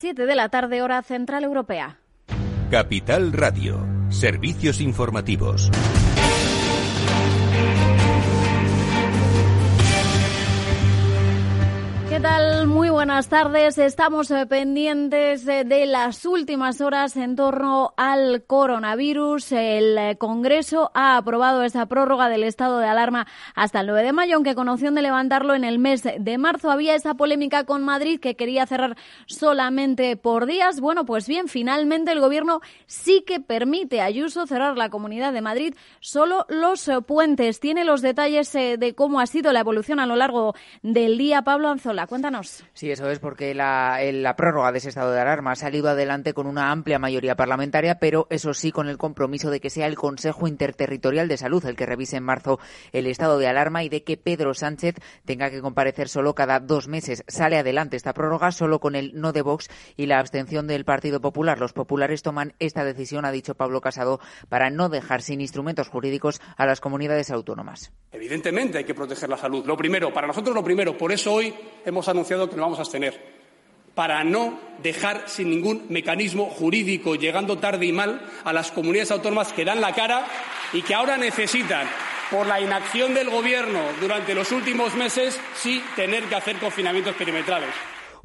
7 de la tarde, hora central europea. Capital Radio. Servicios informativos. ¿Qué tal? Muy buenas tardes. Estamos eh, pendientes eh, de las últimas horas en torno al coronavirus. El eh, Congreso ha aprobado esa prórroga del estado de alarma hasta el 9 de mayo, aunque con opción de levantarlo en el mes de marzo. Había esa polémica con Madrid que quería cerrar solamente por días. Bueno, pues bien, finalmente el Gobierno sí que permite a Ayuso cerrar la Comunidad de Madrid solo los puentes. Tiene los detalles de cómo ha sido la evolución a lo largo del día Pablo Anzola cuéntanos. Sí, eso es porque la, la prórroga de ese estado de alarma ha salido adelante con una amplia mayoría parlamentaria, pero eso sí con el compromiso de que sea el Consejo Interterritorial de Salud el que revise en marzo el estado de alarma y de que Pedro Sánchez tenga que comparecer solo cada dos meses. Sale adelante esta prórroga solo con el no de Vox y la abstención del Partido Popular. Los populares toman esta decisión, ha dicho Pablo Casado, para no dejar sin instrumentos jurídicos a las comunidades autónomas. Evidentemente hay que proteger la salud. Lo primero, para nosotros lo primero. Por eso hoy hemos hemos anunciado que nos vamos a abstener, para no dejar sin ningún mecanismo jurídico, llegando tarde y mal, a las comunidades autónomas que dan la cara y que ahora necesitan, por la inacción del Gobierno durante los últimos meses, sí tener que hacer confinamientos perimetrales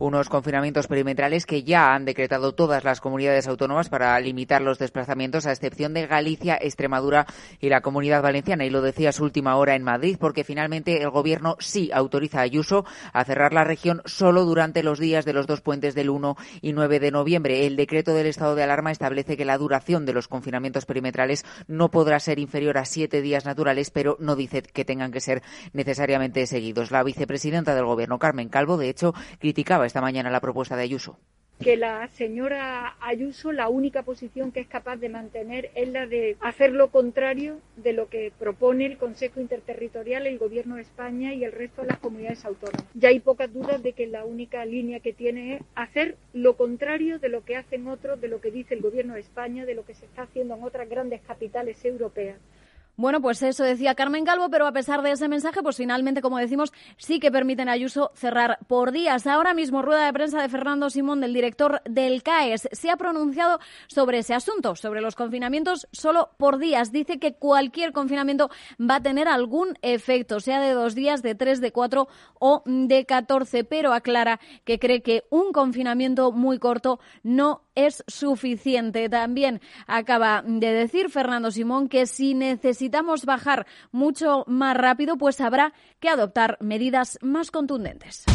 unos confinamientos perimetrales que ya han decretado todas las comunidades autónomas para limitar los desplazamientos, a excepción de Galicia, Extremadura y la Comunidad Valenciana. Y lo decía su última hora en Madrid, porque finalmente el Gobierno sí autoriza a Ayuso a cerrar la región solo durante los días de los dos puentes del 1 y 9 de noviembre. El decreto del estado de alarma establece que la duración de los confinamientos perimetrales no podrá ser inferior a siete días naturales, pero no dice que tengan que ser necesariamente seguidos. La vicepresidenta del Gobierno, Carmen Calvo, de hecho, criticaba esta mañana la propuesta de Ayuso que la señora Ayuso la única posición que es capaz de mantener es la de hacer lo contrario de lo que propone el Consejo Interterritorial, el Gobierno de España y el resto de las comunidades autónomas. Ya hay pocas dudas de que la única línea que tiene es hacer lo contrario de lo que hacen otros, de lo que dice el Gobierno de España, de lo que se está haciendo en otras grandes capitales europeas. Bueno, pues eso decía Carmen Calvo, pero a pesar de ese mensaje, pues finalmente, como decimos, sí que permiten a Ayuso cerrar por días. Ahora mismo, rueda de prensa de Fernando Simón, del director del CAES, se ha pronunciado sobre ese asunto, sobre los confinamientos solo por días. Dice que cualquier confinamiento va a tener algún efecto, sea de dos días, de tres, de cuatro o de catorce, pero aclara que cree que un confinamiento muy corto no es suficiente. También acaba de decir Fernando Simón que si necesitamos bajar mucho más rápido, pues habrá que adoptar medidas más contundentes.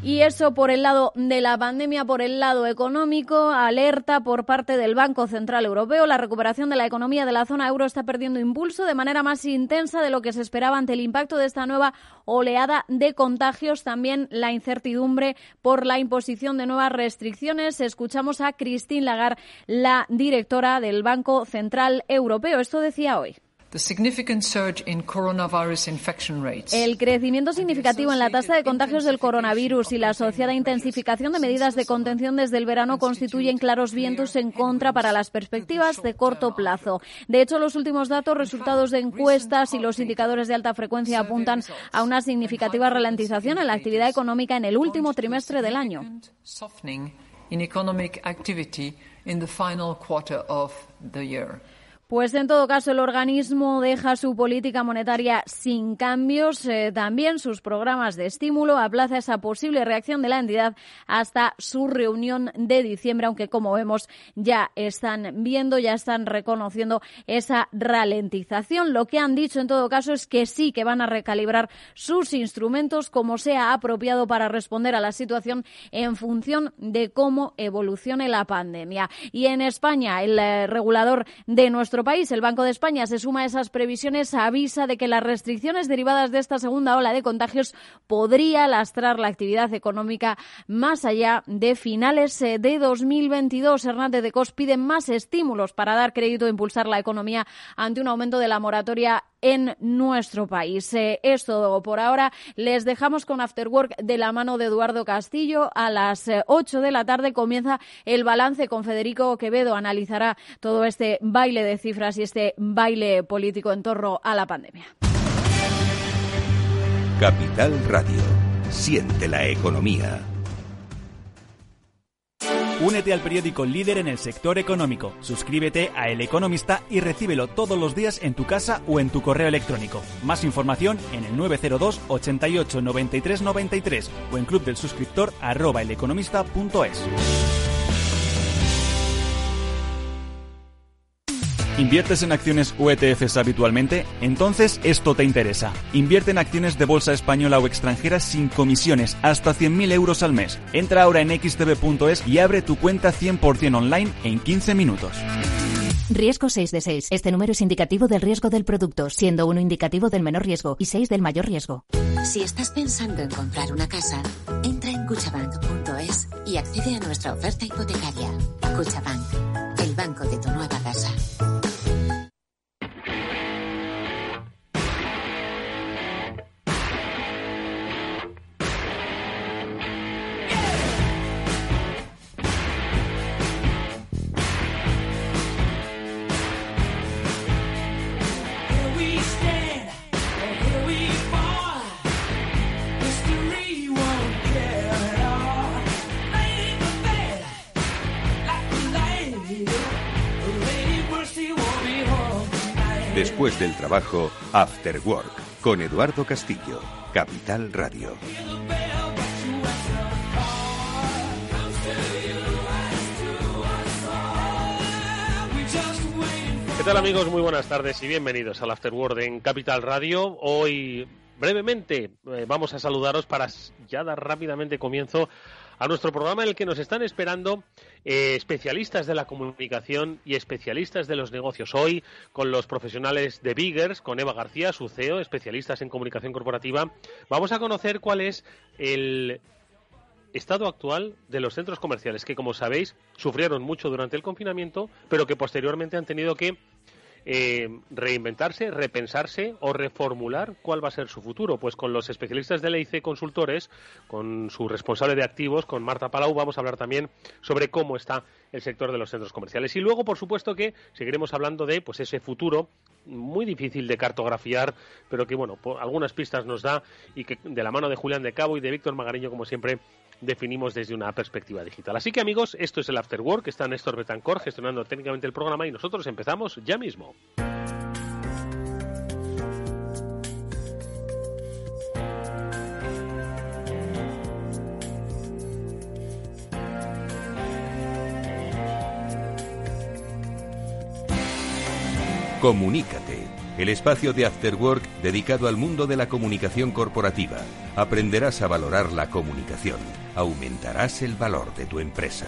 Y eso por el lado de la pandemia, por el lado económico, alerta por parte del Banco Central Europeo. La recuperación de la economía de la zona euro está perdiendo impulso de manera más intensa de lo que se esperaba ante el impacto de esta nueva oleada de contagios. También la incertidumbre por la imposición de nuevas restricciones. Escuchamos a Christine Lagarde, la directora del Banco Central Europeo. Esto decía hoy. El crecimiento significativo en la tasa de contagios del coronavirus y la asociada intensificación de medidas de contención desde el verano constituyen claros vientos en contra para las perspectivas de corto plazo. De hecho, los últimos datos, resultados de encuestas y los indicadores de alta frecuencia apuntan a una significativa ralentización en la actividad económica en el último trimestre del año. Pues en todo caso el organismo deja su política monetaria sin cambios, eh, también sus programas de estímulo, aplaza esa posible reacción de la entidad hasta su reunión de diciembre, aunque como vemos ya están viendo, ya están reconociendo esa ralentización. Lo que han dicho en todo caso es que sí que van a recalibrar sus instrumentos como sea apropiado para responder a la situación en función de cómo evolucione la pandemia. Y en España, el eh, regulador de nuestro país. El Banco de España se suma a esas previsiones, avisa de que las restricciones derivadas de esta segunda ola de contagios podría lastrar la actividad económica más allá de finales eh, de 2022. Hernández de Cos pide más estímulos para dar crédito e impulsar la economía ante un aumento de la moratoria en nuestro país. Eh, es todo por ahora. Les dejamos con After Work de la mano de Eduardo Castillo. A las 8 eh, de la tarde comienza el balance con Federico Quevedo. Analizará todo este baile de cifras y este baile político en torno a la pandemia. Capital Radio. Siente la economía. Únete al periódico líder en el sector económico. Suscríbete a El Economista y recíbelo todos los días en tu casa o en tu correo electrónico. Más información en el 902 88 93 93 o en club ¿Inviertes en acciones o ETFs habitualmente? Entonces esto te interesa. Invierte en acciones de bolsa española o extranjera sin comisiones, hasta 100.000 euros al mes. Entra ahora en xtb.es y abre tu cuenta 100% online en 15 minutos. Riesgo 6 de 6. Este número es indicativo del riesgo del producto, siendo uno indicativo del menor riesgo y 6 del mayor riesgo. Si estás pensando en comprar una casa, entra en cuchabank.es y accede a nuestra oferta hipotecaria. Cuchabank, el banco de tu nueva casa. Después del trabajo, After Work, con Eduardo Castillo, Capital Radio. ¿Qué tal amigos? Muy buenas tardes y bienvenidos al After Work en Capital Radio. Hoy, brevemente, eh, vamos a saludaros para ya dar rápidamente comienzo a nuestro programa en el que nos están esperando eh, especialistas de la comunicación y especialistas de los negocios. Hoy con los profesionales de Biggers, con Eva García, su CEO, especialistas en comunicación corporativa, vamos a conocer cuál es el estado actual de los centros comerciales que, como sabéis, sufrieron mucho durante el confinamiento, pero que posteriormente han tenido que eh, reinventarse, repensarse o reformular cuál va a ser su futuro. Pues con los especialistas de la IC Consultores, con su responsable de activos, con Marta Palau, vamos a hablar también sobre cómo está el sector de los centros comerciales. Y luego, por supuesto, que seguiremos hablando de pues ese futuro muy difícil de cartografiar, pero que bueno, algunas pistas nos da y que de la mano de Julián de Cabo y de Víctor Magariño, como siempre, definimos desde una perspectiva digital. Así que amigos, esto es el After Work, está Néstor Betancor gestionando técnicamente el programa y nosotros empezamos ya mismo. Comunícate el espacio de After Work dedicado al mundo de la comunicación corporativa. Aprenderás a valorar la comunicación, aumentarás el valor de tu empresa.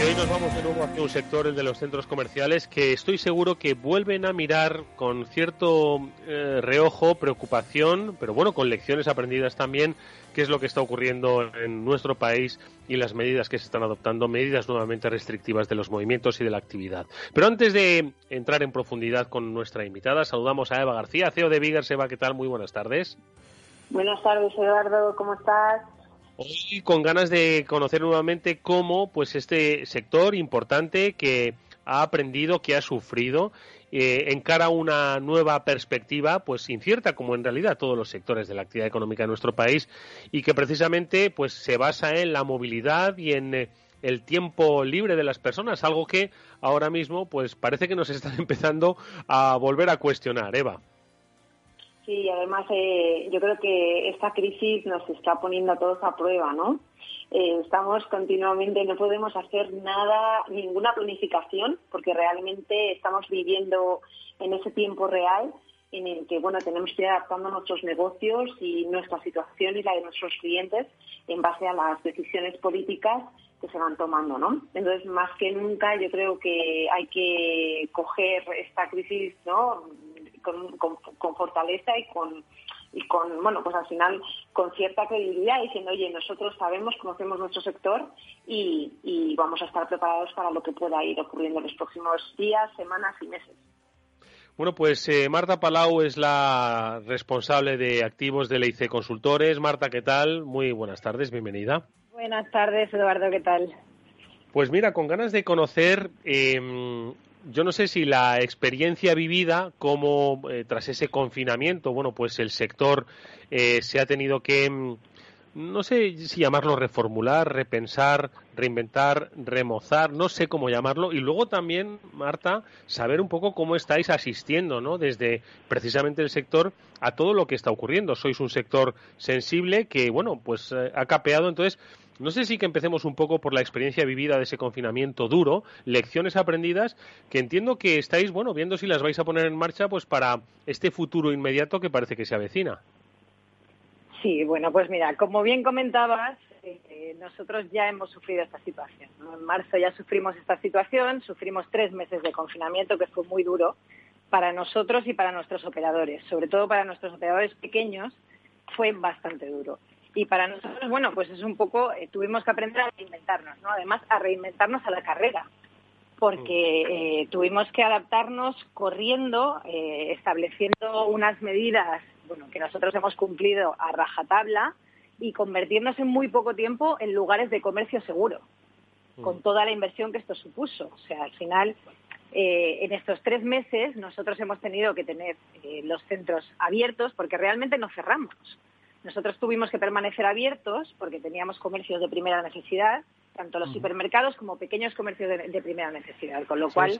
Y hoy nos vamos de nuevo hacia un sector, el de los centros comerciales, que estoy seguro que vuelven a mirar con cierto eh, reojo, preocupación, pero bueno, con lecciones aprendidas también qué es lo que está ocurriendo en nuestro país y las medidas que se están adoptando, medidas nuevamente restrictivas de los movimientos y de la actividad. Pero antes de entrar en profundidad con nuestra invitada, saludamos a Eva García, CEO de Biggers. Eva, ¿qué tal? Muy buenas tardes. Buenas tardes, Eduardo, ¿cómo estás? Hoy con ganas de conocer nuevamente cómo pues este sector importante que ha aprendido, que ha sufrido eh, encara una nueva perspectiva, pues incierta, como en realidad todos los sectores de la actividad económica de nuestro país, y que precisamente pues se basa en la movilidad y en eh, el tiempo libre de las personas, algo que ahora mismo pues parece que nos están empezando a volver a cuestionar, Eva. Sí, además eh, yo creo que esta crisis nos está poniendo a todos a prueba, ¿no? Eh, estamos continuamente, no podemos hacer nada, ninguna planificación, porque realmente estamos viviendo en ese tiempo real en el que bueno tenemos que ir adaptando nuestros negocios y nuestra situación y la de nuestros clientes en base a las decisiones políticas que se van tomando, ¿no? Entonces, más que nunca, yo creo que hay que coger esta crisis, ¿no? Con fortaleza y con y con, bueno, pues al final con cierta credibilidad diciendo, oye, nosotros sabemos, conocemos nuestro sector y, y vamos a estar preparados para lo que pueda ir ocurriendo en los próximos días, semanas y meses. Bueno, pues eh, Marta Palau es la responsable de activos de LIC Consultores. Marta, ¿qué tal? Muy buenas tardes, bienvenida. Buenas tardes, Eduardo, ¿qué tal? Pues mira, con ganas de conocer eh, yo no sé si la experiencia vivida, como eh, tras ese confinamiento, bueno, pues el sector eh, se ha tenido que mm, no sé si llamarlo reformular, repensar, reinventar, remozar, no sé cómo llamarlo. Y luego también, Marta, saber un poco cómo estáis asistiendo, ¿no? Desde precisamente el sector a todo lo que está ocurriendo. Sois un sector sensible que, bueno, pues eh, ha capeado. Entonces, no sé si que empecemos un poco por la experiencia vivida de ese confinamiento duro, lecciones aprendidas, que entiendo que estáis, bueno, viendo si las vais a poner en marcha, pues para este futuro inmediato que parece que se avecina. Sí, bueno, pues mira, como bien comentabas, eh, nosotros ya hemos sufrido esta situación. En marzo ya sufrimos esta situación, sufrimos tres meses de confinamiento que fue muy duro para nosotros y para nuestros operadores, sobre todo para nuestros operadores pequeños, fue bastante duro. Y para nosotros, bueno, pues es un poco, eh, tuvimos que aprender a reinventarnos, ¿no? Además, a reinventarnos a la carrera, porque eh, tuvimos que adaptarnos corriendo, estableciendo unas medidas bueno, que nosotros hemos cumplido a rajatabla y convirtiéndose en muy poco tiempo en lugares de comercio seguro, mm. con toda la inversión que esto supuso. O sea, al final, eh, en estos tres meses nosotros hemos tenido que tener eh, los centros abiertos porque realmente no cerramos. Nosotros tuvimos que permanecer abiertos porque teníamos comercios de primera necesidad tanto los supermercados como pequeños comercios de, primera necesidad, con lo cual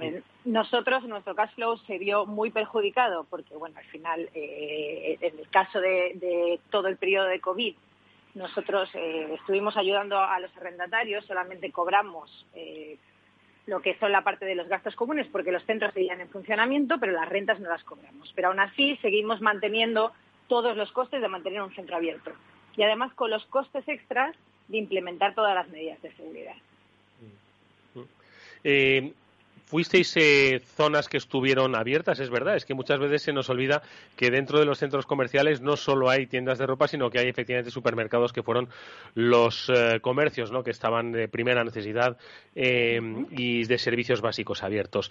eh, nosotros, nuestro cash flow se vio muy perjudicado porque, bueno, al final, eh, en el caso de, todo el periodo de COVID, nosotros eh, estuvimos ayudando a los arrendatarios, solamente cobramos lo que son la parte de los gastos comunes porque los centros seguían en funcionamiento, pero las rentas no las cobramos. Pero aún así seguimos manteniendo todos los costes de mantener un centro abierto. Y además con los costes extras de implementar todas las medidas de seguridad. Eh, fuisteis eh, zonas que estuvieron abiertas, es verdad. Es que muchas veces se nos olvida que dentro de los centros comerciales no solo hay tiendas de ropa, sino que hay efectivamente supermercados que fueron los eh, comercios ¿no? que estaban de primera necesidad y de servicios básicos abiertos.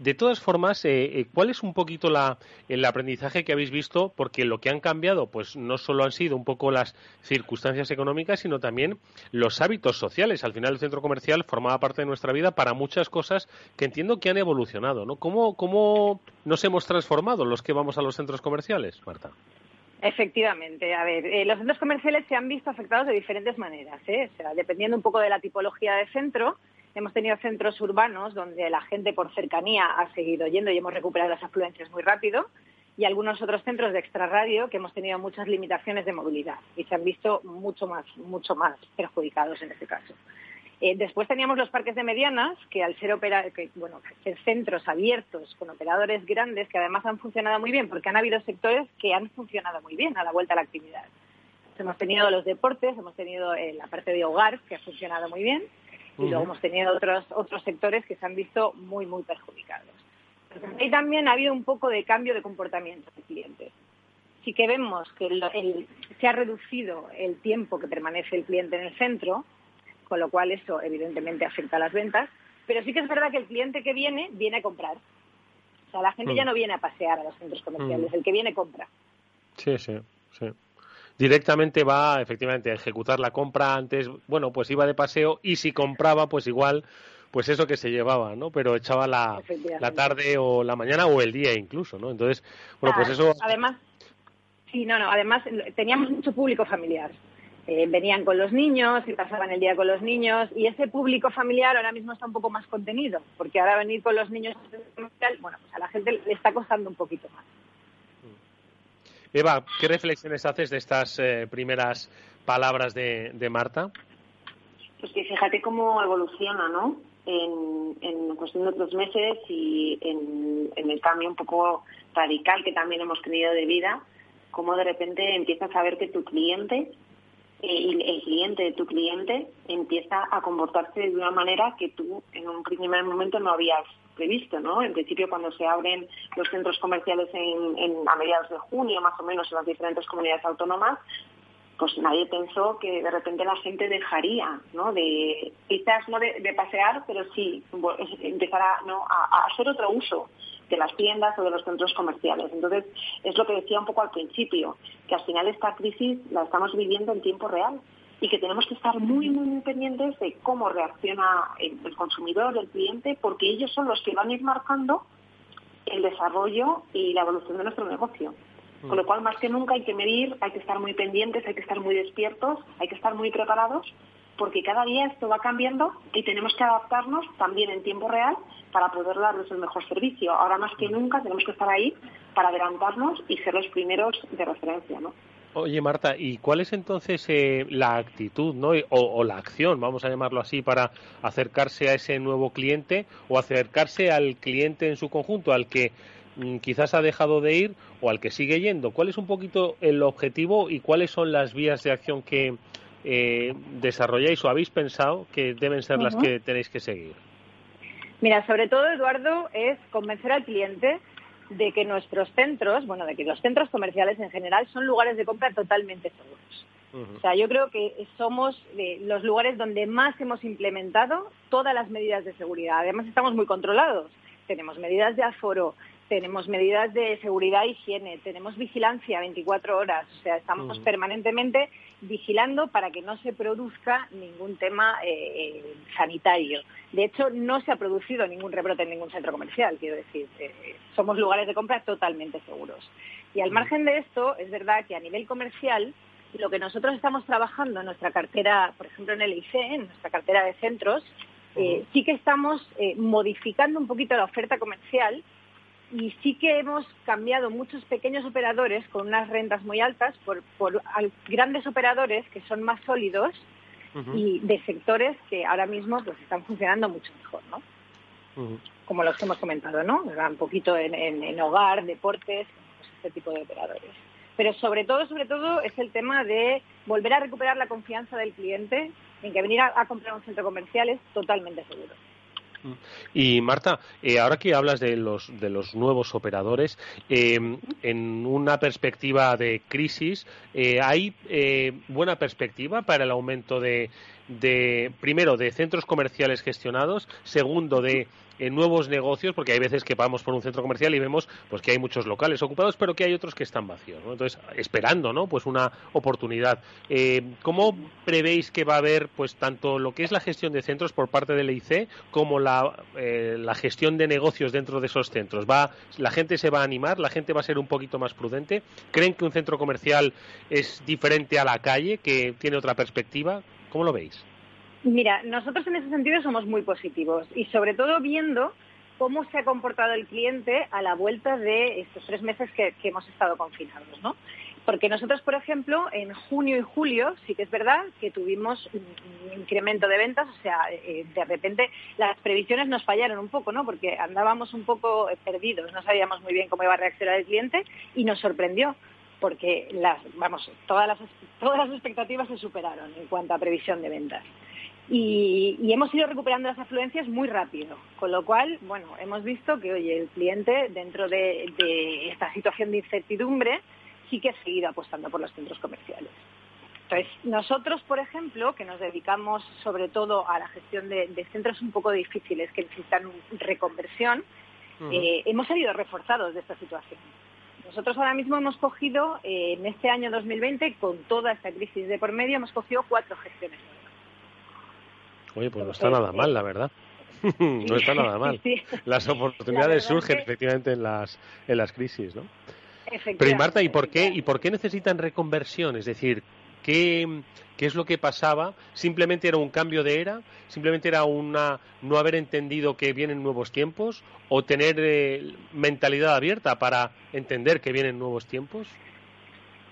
De todas formas, eh, eh, ¿cuál es un poquito la, el aprendizaje que habéis visto? Porque lo que han cambiado, pues no solo han sido un poco las circunstancias económicas, sino también los hábitos sociales. Al final, el centro comercial formaba parte de nuestra vida para muchas cosas que entiendo que han evolucionado, ¿no? ¿Cómo, cómo nos hemos transformado los que vamos a los centros comerciales, Marta? Efectivamente, a ver, eh, los centros comerciales se han visto afectados de diferentes maneras, ¿eh? o sea, dependiendo un poco de la tipología de centro, Hemos tenido centros urbanos donde la gente por cercanía ha seguido yendo y hemos recuperado las afluencias muy rápido y algunos otros centros de extrarradio que hemos tenido muchas limitaciones de movilidad y se han visto mucho más, mucho más perjudicados en este caso. Eh, después teníamos los parques de medianas, que al ser, bueno, ser centros abiertos con operadores grandes, que además han funcionado muy bien, porque han habido sectores que han funcionado muy bien a la vuelta a la actividad. Hemos tenido los deportes, hemos tenido eh, la parte de hogar, que ha funcionado muy bien, y luego hemos tenido otros, otros sectores que se han visto muy, muy perjudicados. Y también ha habido un poco de cambio de comportamiento del cliente. Sí que vemos que se ha reducido el tiempo que permanece el cliente en el centro, con lo cual eso evidentemente afecta a las ventas, pero sí que es verdad que el cliente que viene, viene a comprar. O sea, la gente ya no viene a pasear a los centros comerciales, el que viene compra. Sí, sí, sí directamente va efectivamente a ejecutar la compra antes, bueno, pues iba de paseo y si compraba, pues igual, pues eso que se llevaba, ¿no? Pero echaba la, la tarde o la mañana o el día incluso, ¿no? Entonces, bueno, pues eso... Además, sí, no, no, además teníamos mucho público familiar. Eh, venían con los niños y pasaban el día con los niños y ese público familiar ahora mismo está un poco más contenido, porque ahora venir con los niños, bueno, pues a la gente le está costando un poquito más. Eva, ¿qué reflexiones haces de estas eh, primeras palabras de, Marta? Pues que fíjate cómo evoluciona, ¿no? En, en cuestión de otros meses y en, el cambio un poco radical que también hemos tenido de vida, cómo de repente empiezas a ver que tu cliente eh, y el cliente de tu cliente empieza a comportarse de una manera que tú en un primer momento no habías previsto, ¿no? En principio, cuando se abren los centros comerciales en, a mediados de junio, más o menos, en las diferentes comunidades autónomas, pues nadie pensó que de repente la gente dejaría, ¿no? Quizás no de, pasear, pero sí empezar a, ¿no? a, hacer otro uso de las tiendas o de los centros comerciales. Entonces, es lo que decía un poco al principio, que al final esta crisis la estamos viviendo en tiempo real y que tenemos que estar muy, muy, muy pendientes de cómo reacciona el, consumidor, el cliente, porque ellos son los que van a ir marcando el desarrollo y la evolución de nuestro negocio. Con lo cual, más que nunca hay que medir, hay que estar muy pendientes, hay que estar muy despiertos, hay que estar muy preparados, porque cada día esto va cambiando y tenemos que adaptarnos también en tiempo real para poder darles el mejor servicio. Ahora más que nunca tenemos que estar ahí para adelantarnos y ser los primeros de referencia, ¿no? Oye, Marta, ¿y cuál es entonces eh, la actitud ¿no? o, la acción, vamos a llamarlo así, para acercarse a ese nuevo cliente o acercarse al cliente en su conjunto, al que mm, quizás ha dejado de ir o al que sigue yendo? ¿Cuál es un poquito el objetivo y cuáles son las vías de acción que eh, desarrolláis o habéis pensado que deben ser las que tenéis que seguir? Mira, sobre todo, Eduardo, es convencer al cliente de que nuestros centros, bueno, de que los centros comerciales en general son lugares de compra totalmente seguros. O sea, yo creo que somos los lugares donde más hemos implementado todas las medidas de seguridad. Además, estamos muy controlados. Tenemos medidas de aforo, tenemos medidas de seguridad e higiene, tenemos vigilancia 24 horas, o sea, estamos permanentemente vigilando para que no se produzca ningún tema eh, eh, sanitario. De hecho, no se ha producido ningún rebrote en ningún centro comercial, quiero decir, eh, somos lugares de compra totalmente seguros. Y al margen de esto, es verdad que a nivel comercial, lo que nosotros estamos trabajando en nuestra cartera, por ejemplo en el IC, en nuestra cartera de centros, sí que estamos modificando un poquito la oferta comercial y sí que hemos cambiado muchos pequeños operadores con unas rentas muy altas por, grandes operadores que son más sólidos y de sectores que ahora mismo pues están funcionando mucho mejor, ¿no? Como los que hemos comentado, ¿no? Un poquito en, hogar, deportes, pues este tipo de operadores. Pero sobre todo, sobre todo, es el tema de volver a recuperar la confianza del cliente en que venir a, a comprar un centro comercial es totalmente seguro. Y Marta, eh, ahora que hablas de los, de los nuevos operadores, em, en una perspectiva de crisis, eh, ¿hay eh, buena perspectiva para el aumento de, de, primero, de centros comerciales gestionados, segundo, de en nuevos negocios, porque hay veces que vamos por un centro comercial y vemos pues que hay muchos locales ocupados, pero que hay otros que están vacíos. Entonces, esperando, ¿no? Pues una oportunidad. Eh, ¿Cómo prevéis que va a haber, pues, tanto lo que es la gestión de centros por parte del EIC como la, eh, la gestión de negocios dentro de esos centros? ¿Va, ¿La gente se va a animar? ¿La gente va a ser un poquito más prudente? ¿Creen que un centro comercial es diferente a la calle, que tiene otra perspectiva? ¿Cómo lo veis? Mira, nosotros en ese sentido somos muy positivos y sobre todo viendo cómo se ha comportado el cliente a la vuelta de estos tres meses que, hemos estado confinados, ¿no? Porque nosotros, por ejemplo, en junio y julio sí que es verdad que tuvimos un incremento de ventas, o sea, eh, de repente las previsiones nos fallaron un poco, ¿no? Porque andábamos un poco perdidos, no sabíamos muy bien cómo iba a reaccionar el cliente y nos sorprendió porque las, vamos, todas las, todas las expectativas se superaron en cuanto a previsión de ventas. Y, hemos ido recuperando las afluencias muy rápido, con lo cual, bueno, hemos visto que, oye, el cliente dentro de, esta situación de incertidumbre sí que ha seguido apostando por los centros comerciales. Entonces, nosotros, por ejemplo, que nos dedicamos sobre todo a la gestión de, centros un poco difíciles que necesitan reconversión, eh, hemos salido reforzados de esta situación. Nosotros ahora mismo hemos cogido, eh, en este año 2020, con toda esta crisis de por medio, hemos cogido cuatro gestiones Oye, pues no está nada mal, la verdad. no está nada mal. Las oportunidades surgen efectivamente en las, en las crisis, ¿no? Pero y Marta, ¿y por qué y por qué necesitan reconversión? Es decir, ¿qué, ¿qué es lo que pasaba? ¿Simplemente era un cambio de era? ¿Simplemente era una no haber entendido que vienen nuevos tiempos? ¿O tener eh, mentalidad abierta para entender que vienen nuevos tiempos?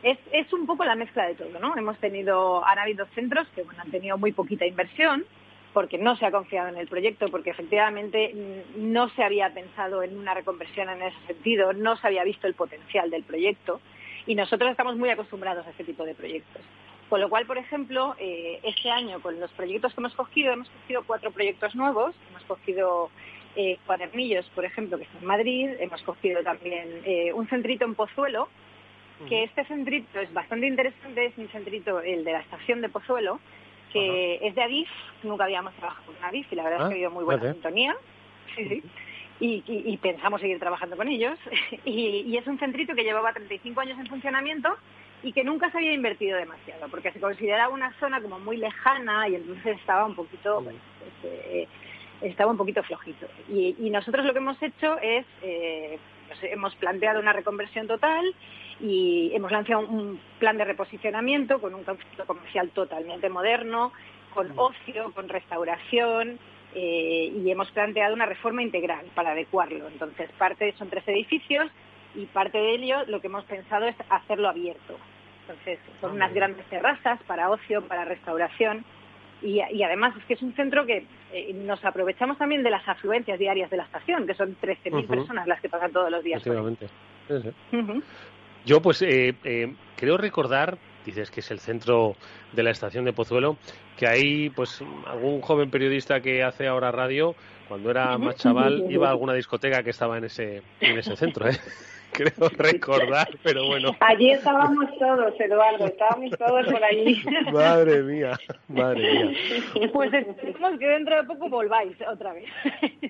Es, es un poco la mezcla de todo, ¿no? Hemos tenido, han habido centros que bueno, han tenido muy poquita inversión, porque no se ha confiado en el proyecto, porque efectivamente no se había pensado en una reconversión en ese sentido, no se había visto el potencial del proyecto y nosotros estamos muy acostumbrados a este tipo de proyectos. Con lo cual, por ejemplo, eh, este año con los proyectos que hemos cogido, hemos cogido cuatro proyectos nuevos, hemos cogido eh, Cuadernillos, por ejemplo, que está en Madrid, hemos cogido también eh, un centrito en Pozuelo, que este centrito es bastante interesante, es un centrito, el de la estación de Pozuelo, que es de Adif, nunca habíamos trabajado con Adif y la verdad es que ha habido muy buena sintonía. Y, pensamos seguir trabajando con ellos. Y, es un centrito que llevaba 35 años en funcionamiento y que nunca se había invertido demasiado, porque se consideraba una zona como muy lejana y entonces estaba un poquito, pues, este, estaba un poquito flojito. Y, nosotros lo que hemos hecho es eh, hemos planteado una reconversión total y hemos lanzado un plan de reposicionamiento con un concepto comercial totalmente moderno, con ocio, con restauración, eh, y hemos planteado una reforma integral para adecuarlo. Entonces, parte son tres edificios y parte de ello lo que hemos pensado es hacerlo abierto. Entonces, son unas grandes terrazas para ocio, para restauración. Y, además es que es un centro que eh, nos aprovechamos también de las afluencias diarias de la estación, que son 13.000 personas las que pasan todos los días. Yo, pues, eh, eh, creo recordar, dices que es el centro de la estación de Pozuelo, que hay, pues, algún joven periodista que hace ahora radio, cuando era más chaval, iba a alguna discoteca que estaba en ese, en ese centro, ¿eh? creo recordar, pero bueno. Allí estábamos todos, Eduardo, estábamos todos por allí. Madre mía, madre mía. Pues esperemos que dentro de poco volváis otra vez.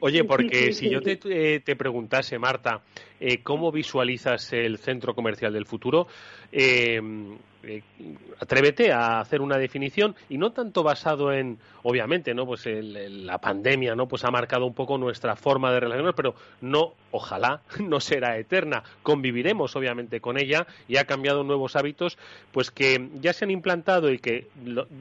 Oye, porque si yo te, eh, te preguntase, Marta, eh, ¿cómo visualizas el centro comercial del futuro? Eh, eh, atrévete a hacer una definición y no tanto basado en, obviamente, no, pues la pandemia, no, pues ha marcado un poco nuestra forma de relacionarnos, pero no, ojalá, no será eterna. Conviviremos, obviamente, con ella y ha cambiado nuevos hábitos, pues que ya se han implantado y que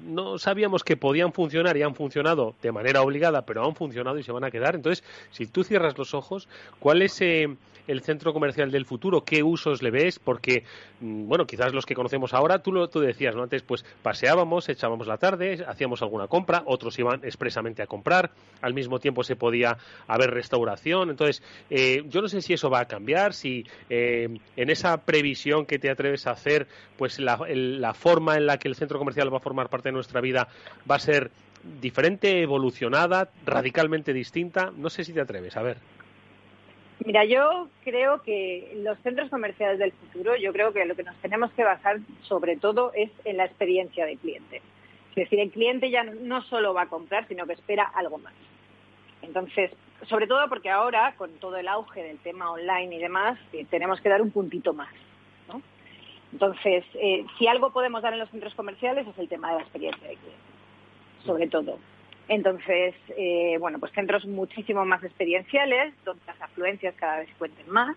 no sabíamos que podían funcionar y han funcionado de manera obligada, pero han funcionado y se van a quedar. Entonces, si tú cierras los ojos, ¿cuál es eh, el centro comercial del futuro? ¿Qué usos le ves? Porque, mm, bueno, quizás los que conocemos ahora, tú lo tú decías, ¿no? Antes, pues paseábamos, echábamos la tarde, hacíamos alguna compra, otros iban expresamente a comprar, al mismo tiempo se podía haber restauración. Entonces, eh, yo no sé si eso va a cambiar, si eh, en esa previsión que te atreves a hacer, pues la, la forma en la que el centro comercial va a formar parte de nuestra vida va a ser diferente, evolucionada, radicalmente distinta. No sé si te atreves, a ver. Mira, yo creo que los centros comerciales del futuro, yo creo que lo que nos tenemos que basar sobre todo es en la experiencia del cliente. Es decir, el cliente ya no solo va a comprar, sino que espera algo más. Entonces, sobre todo porque ahora, con todo el auge del tema online y demás, eh, tenemos que dar un puntito más. Entonces, eh, si algo podemos dar en los centros comerciales es el tema de la experiencia del cliente, sobre todo. Entonces, eh, bueno, pues centros muchísimo más experienciales, donde las afluencias cada vez cuenten más.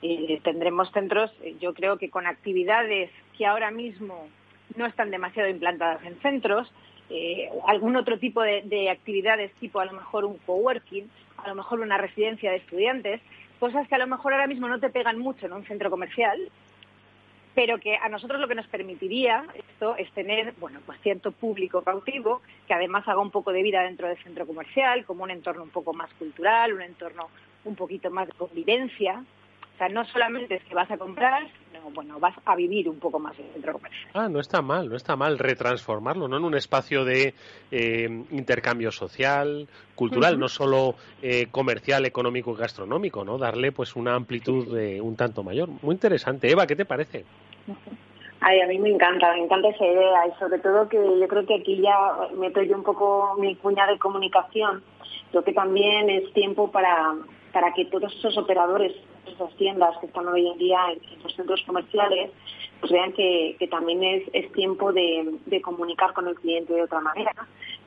y tendremos centros, eh, yo creo que con actividades que ahora mismo no están demasiado implantadas en centros, eh, algún otro tipo de, de, actividades, tipo a lo mejor un coworking, a lo mejor una residencia de estudiantes, cosas que a lo mejor ahora mismo no te pegan mucho en un centro comercial, pero que a nosotros lo que nos permitiría esto es tener, bueno, pues cierto público cautivo que además haga un poco de vida dentro del centro comercial, como un entorno un poco más cultural, un entorno un poquito más de convivencia. O sea, no solamente es que vas a comprar, sino, bueno, vas a vivir un poco más el centro comercial. Ah, no está mal, no está mal retransformarlo, ¿no? En un espacio de eh, intercambio social, cultural, no solo eh, comercial, económico y gastronómico, ¿no? Darle pues una amplitud un tanto mayor. Muy interesante. Eva, ¿qué te parece? Ay, a mí me encanta, me encanta esa idea y sobre todo que yo creo que aquí ya meto yo un poco mi cuña de comunicación. Creo que también es tiempo para, para que todos esos operadores, esas tiendas que están hoy en día en, los centros comerciales, pues vean que, también es, es tiempo de, comunicar con el cliente de otra manera,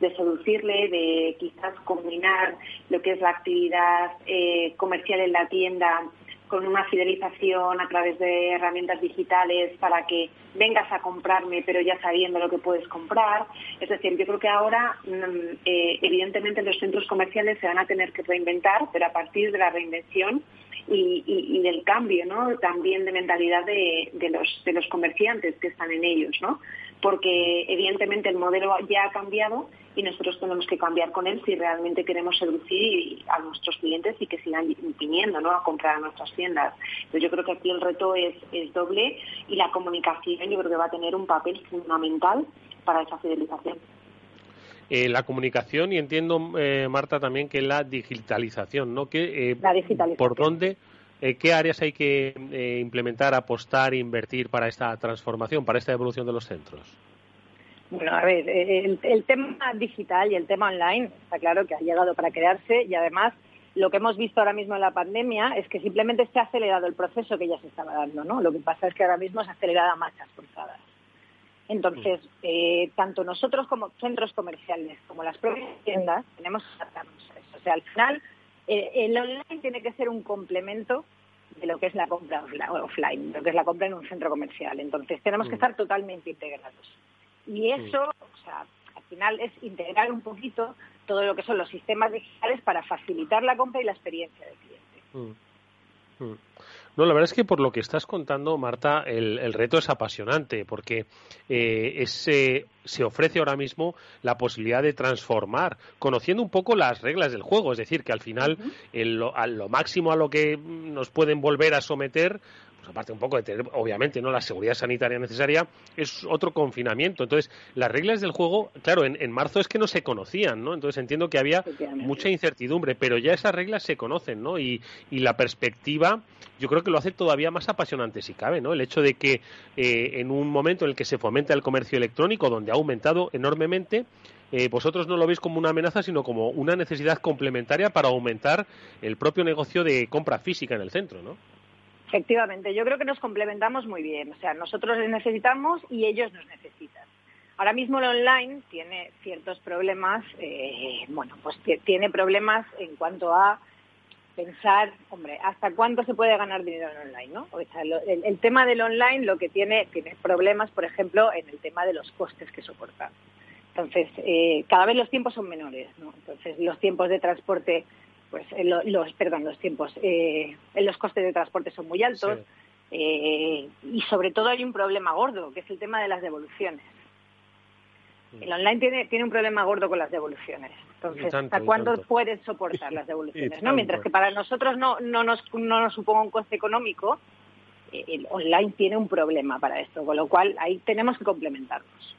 de seducirle, de quizás combinar lo que es la actividad eh, comercial en la tienda con una fidelización a través de herramientas digitales para que vengas a comprarme, pero ya sabiendo lo que puedes comprar. Es decir, yo creo que ahora, mm, eh, evidentemente, los centros comerciales se van a tener que reinventar, pero a partir de la reinvención y, del cambio, ¿no? También de mentalidad de, los, de los comerciantes que están en ellos, ¿no? Porque evidentemente el modelo ya ha cambiado y nosotros tenemos que cambiar con él si realmente queremos seducir a nuestros clientes y que sigan viniendo ¿no? a comprar a nuestras tiendas. Entonces yo creo que aquí el reto es, doble y la comunicación yo creo que va a tener un papel fundamental para esa fidelización. Eh, la comunicación y entiendo, eh, Marta, también que la digitalización, ¿no? Que, eh, la digitalización. ¿Por dónde, qué áreas hay que implementar, apostar, invertir para esta transformación, para esta evolución de los centros? Bueno, a ver, el, tema digital y el tema online está claro que ha llegado para quedarse y además lo que hemos visto ahora mismo en la pandemia es que simplemente se ha acelerado el proceso que ya se estaba dando, ¿no? Lo que pasa es que ahora mismo se ha acelerado a marchas forzadas. Entonces, eh, tanto nosotros como centros comerciales como las propias tiendas tenemos que adaptarnos a eso. O sea, al final, eh, el online tiene que ser un complemento de lo que es la compra offline, lo que es la compra en un centro comercial. Entonces tenemos que mm. estar totalmente integrados. Y mm. eso, o sea, al final es integrar un poquito todo lo que son los sistemas digitales para facilitar la compra y la experiencia del cliente. No, la verdad es que por lo que estás contando, Marta, el, reto es apasionante porque eh, se ofrece ahora mismo la posibilidad de transformar, conociendo un poco las reglas del juego. Es decir, que al final, a lo máximo a lo que nos pueden volver a someter pues aparte un poco de tener, obviamente, no la seguridad sanitaria necesaria, es otro confinamiento. Entonces, las reglas del juego, claro, en, marzo es que no se conocían, ¿no? Entonces entiendo que había mucha incertidumbre, pero ya esas reglas se conocen, ¿no? Y, la perspectiva, yo creo que lo hace todavía más apasionante, si cabe, ¿no? El hecho de que eh, en un momento en el que se fomenta el comercio electrónico, donde ha aumentado enormemente, eh, vosotros no lo veis como una amenaza, sino como una necesidad complementaria para aumentar el propio negocio de compra física en el centro, ¿no? Efectivamente, yo creo que nos complementamos muy bien. O sea, nosotros les necesitamos y ellos nos necesitan. Ahora mismo el online tiene ciertos problemas, eh, bueno, pues tiene problemas en cuanto a pensar, hombre, ¿hasta cuánto se puede ganar dinero en online? ¿no? O sea, el, tema del online lo que tiene, tiene problemas, por ejemplo, en el tema de los costes que soporta. Entonces, eh, cada vez los tiempos son menores, ¿no? Entonces, los tiempos de transporte pues eh, los, perdón, los tiempos, eh, los costes de transporte son muy altos eh, y sobre todo hay un problema gordo, que es el tema de las devoluciones. Mm. El online tiene, tiene un problema gordo con las devoluciones. Entonces, ¿hasta cuándo pueden soportar las devoluciones? ¿no? Mientras que para nosotros no, no, nos, no nos suponga un coste económico, eh, el online tiene un problema para esto, con lo cual ahí tenemos que complementarnos.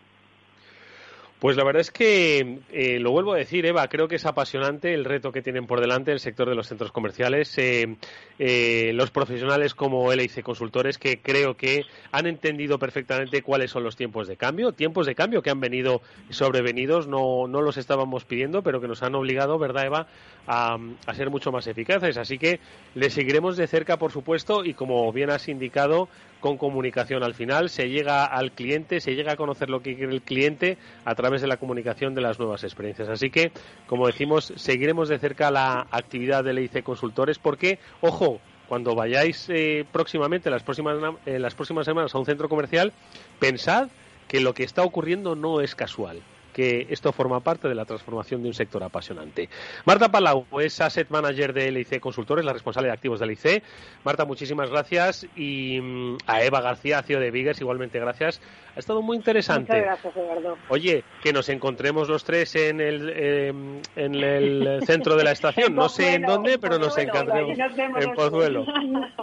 Pues la verdad es que eh, lo vuelvo a decir, Eva, creo que es apasionante el reto que tienen por delante el sector de los centros comerciales. Eh, eh, los profesionales como LIC Consultores, que creo que han entendido perfectamente cuáles son los tiempos de cambio, tiempos de cambio que han venido sobrevenidos, no, no los estábamos pidiendo, pero que nos han obligado, ¿verdad, Eva?, a, a ser mucho más eficaces. Así que le seguiremos de cerca, por supuesto, y como bien has indicado, con comunicación al final, se llega al cliente, se llega a conocer lo que quiere el cliente a través de la comunicación de las nuevas experiencias. Así que, como decimos, seguiremos de cerca la actividad de LIC Consultores porque, ojo, cuando vayáis eh, próximamente, las próximas, eh, las próximas semanas, a un centro comercial, pensad que lo que está ocurriendo no es casual que esto forma parte de la transformación de un sector apasionante. Marta Palau es Asset Manager de LIC Consultores, la responsable de activos de LIC. Marta, muchísimas gracias. Y mm, a Eva García, CEO de Biggers, igualmente gracias. Ha estado muy interesante. Muchas gracias, Eduardo. Oye, que nos encontremos los tres en el, em, en el centro de la estación. no sé en dónde, pero nos encontraremos en Pozuelo.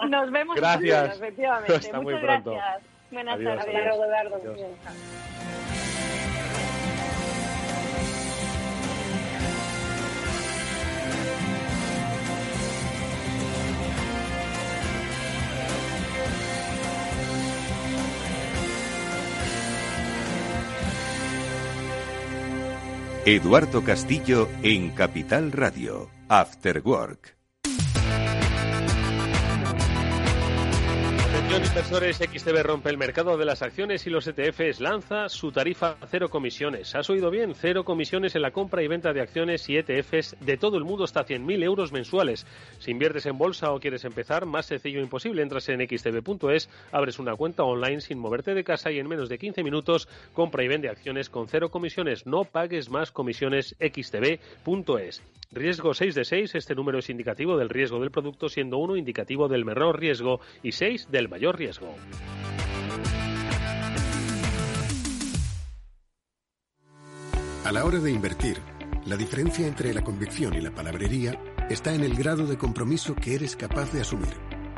Nos vemos gracias. En efectivamente. Hasta muy pronto. Gracias. Buenas tardes, Eduardo. Eduardo Castillo en Capital Radio, After Work. Atención inversores, XTB rompe el mercado de las acciones y los ETFs lanza su tarifa cero comisiones. ¿Has oído bien? Cero comisiones en la compra y venta de acciones y ETFs de todo el mundo hasta 100.000 euros mensuales. Si inviertes en bolsa o quieres empezar, más sencillo imposible. Entras en xtb.es, abres una cuenta online sin moverte de casa y en menos de 15 minutos compra y vende acciones con cero comisiones. No pagues más comisiones xtb.es. Riesgo 6 de 6, este número es indicativo del riesgo del producto, siendo 1 indicativo del menor riesgo y 6 del mayor riesgo. A la hora de invertir, la diferencia entre la convicción y la palabrería está en el grado de compromiso que eres capaz de asumir.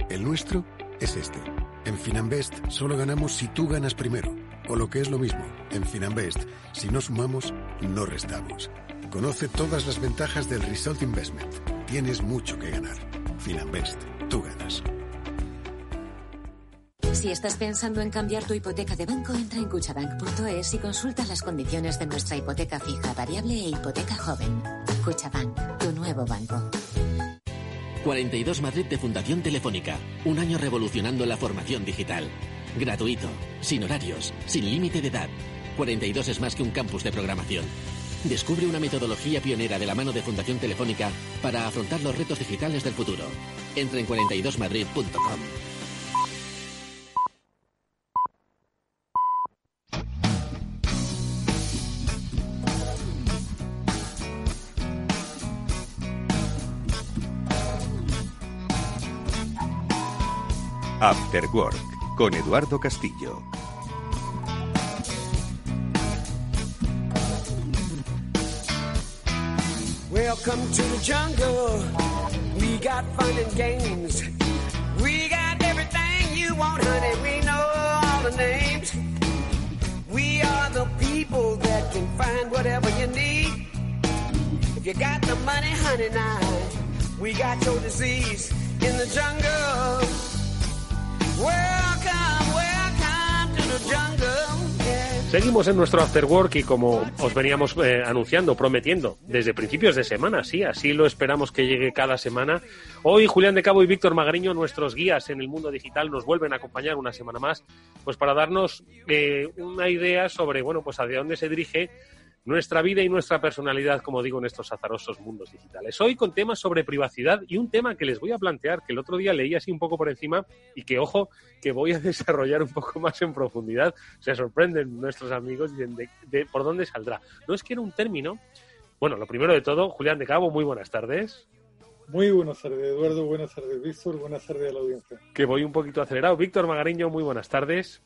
El nuestro es este. En Finanbest solo ganamos si tú ganas primero. O lo que es lo mismo, en Finanbest, si no sumamos, no restamos. Conoce todas las ventajas del Result Investment. Tienes mucho que ganar. Finanbest, tú ganas. Si estás pensando en cambiar tu hipoteca de banco, entra en cuchabank.es y consulta las condiciones de nuestra hipoteca fija, variable e hipoteca joven. Cuchabank, tu nuevo banco. 42 Madrid de Fundación Telefónica. Un año revolucionando la formación digital. Gratuito, sin horarios, sin límite de edad. 42 es más que un campus de programación. Descubre una metodología pionera de la mano de Fundación Telefónica para afrontar los retos digitales del futuro. Entra en 42madrid.com. After Work con Eduardo Castillo. Welcome to the jungle. We got fun and games. We got everything you want, honey. We know all the names. We are the people that can find whatever you need. If you got the money, honey, now we got your disease in the jungle. Seguimos en nuestro After Work y como os veníamos eh, anunciando, prometiendo, desde principios de semana, sí, así lo esperamos que llegue cada semana. Hoy Julián de Cabo y Víctor Magariño, nuestros guías en el mundo digital, nos vuelven a acompañar una semana más, pues para darnos eh, una idea sobre, bueno, pues hacia dónde se dirige nuestra vida y nuestra personalidad, como digo, en estos azarosos mundos digitales. Hoy con temas sobre privacidad y un tema que les voy a plantear, que el otro día leí así un poco por encima y que, ojo, que voy a desarrollar un poco más en profundidad. Se sorprenden nuestros amigos de por dónde saldrá. No es que era un término. Bueno, lo primero de todo, Julián de Cabo, muy buenas tardes. Muy buenas tardes, Eduardo. Buenas tardes, Víctor. Buenas tardes a la audiencia. Que voy un poquito acelerado. Víctor Magariño, muy buenas tardes.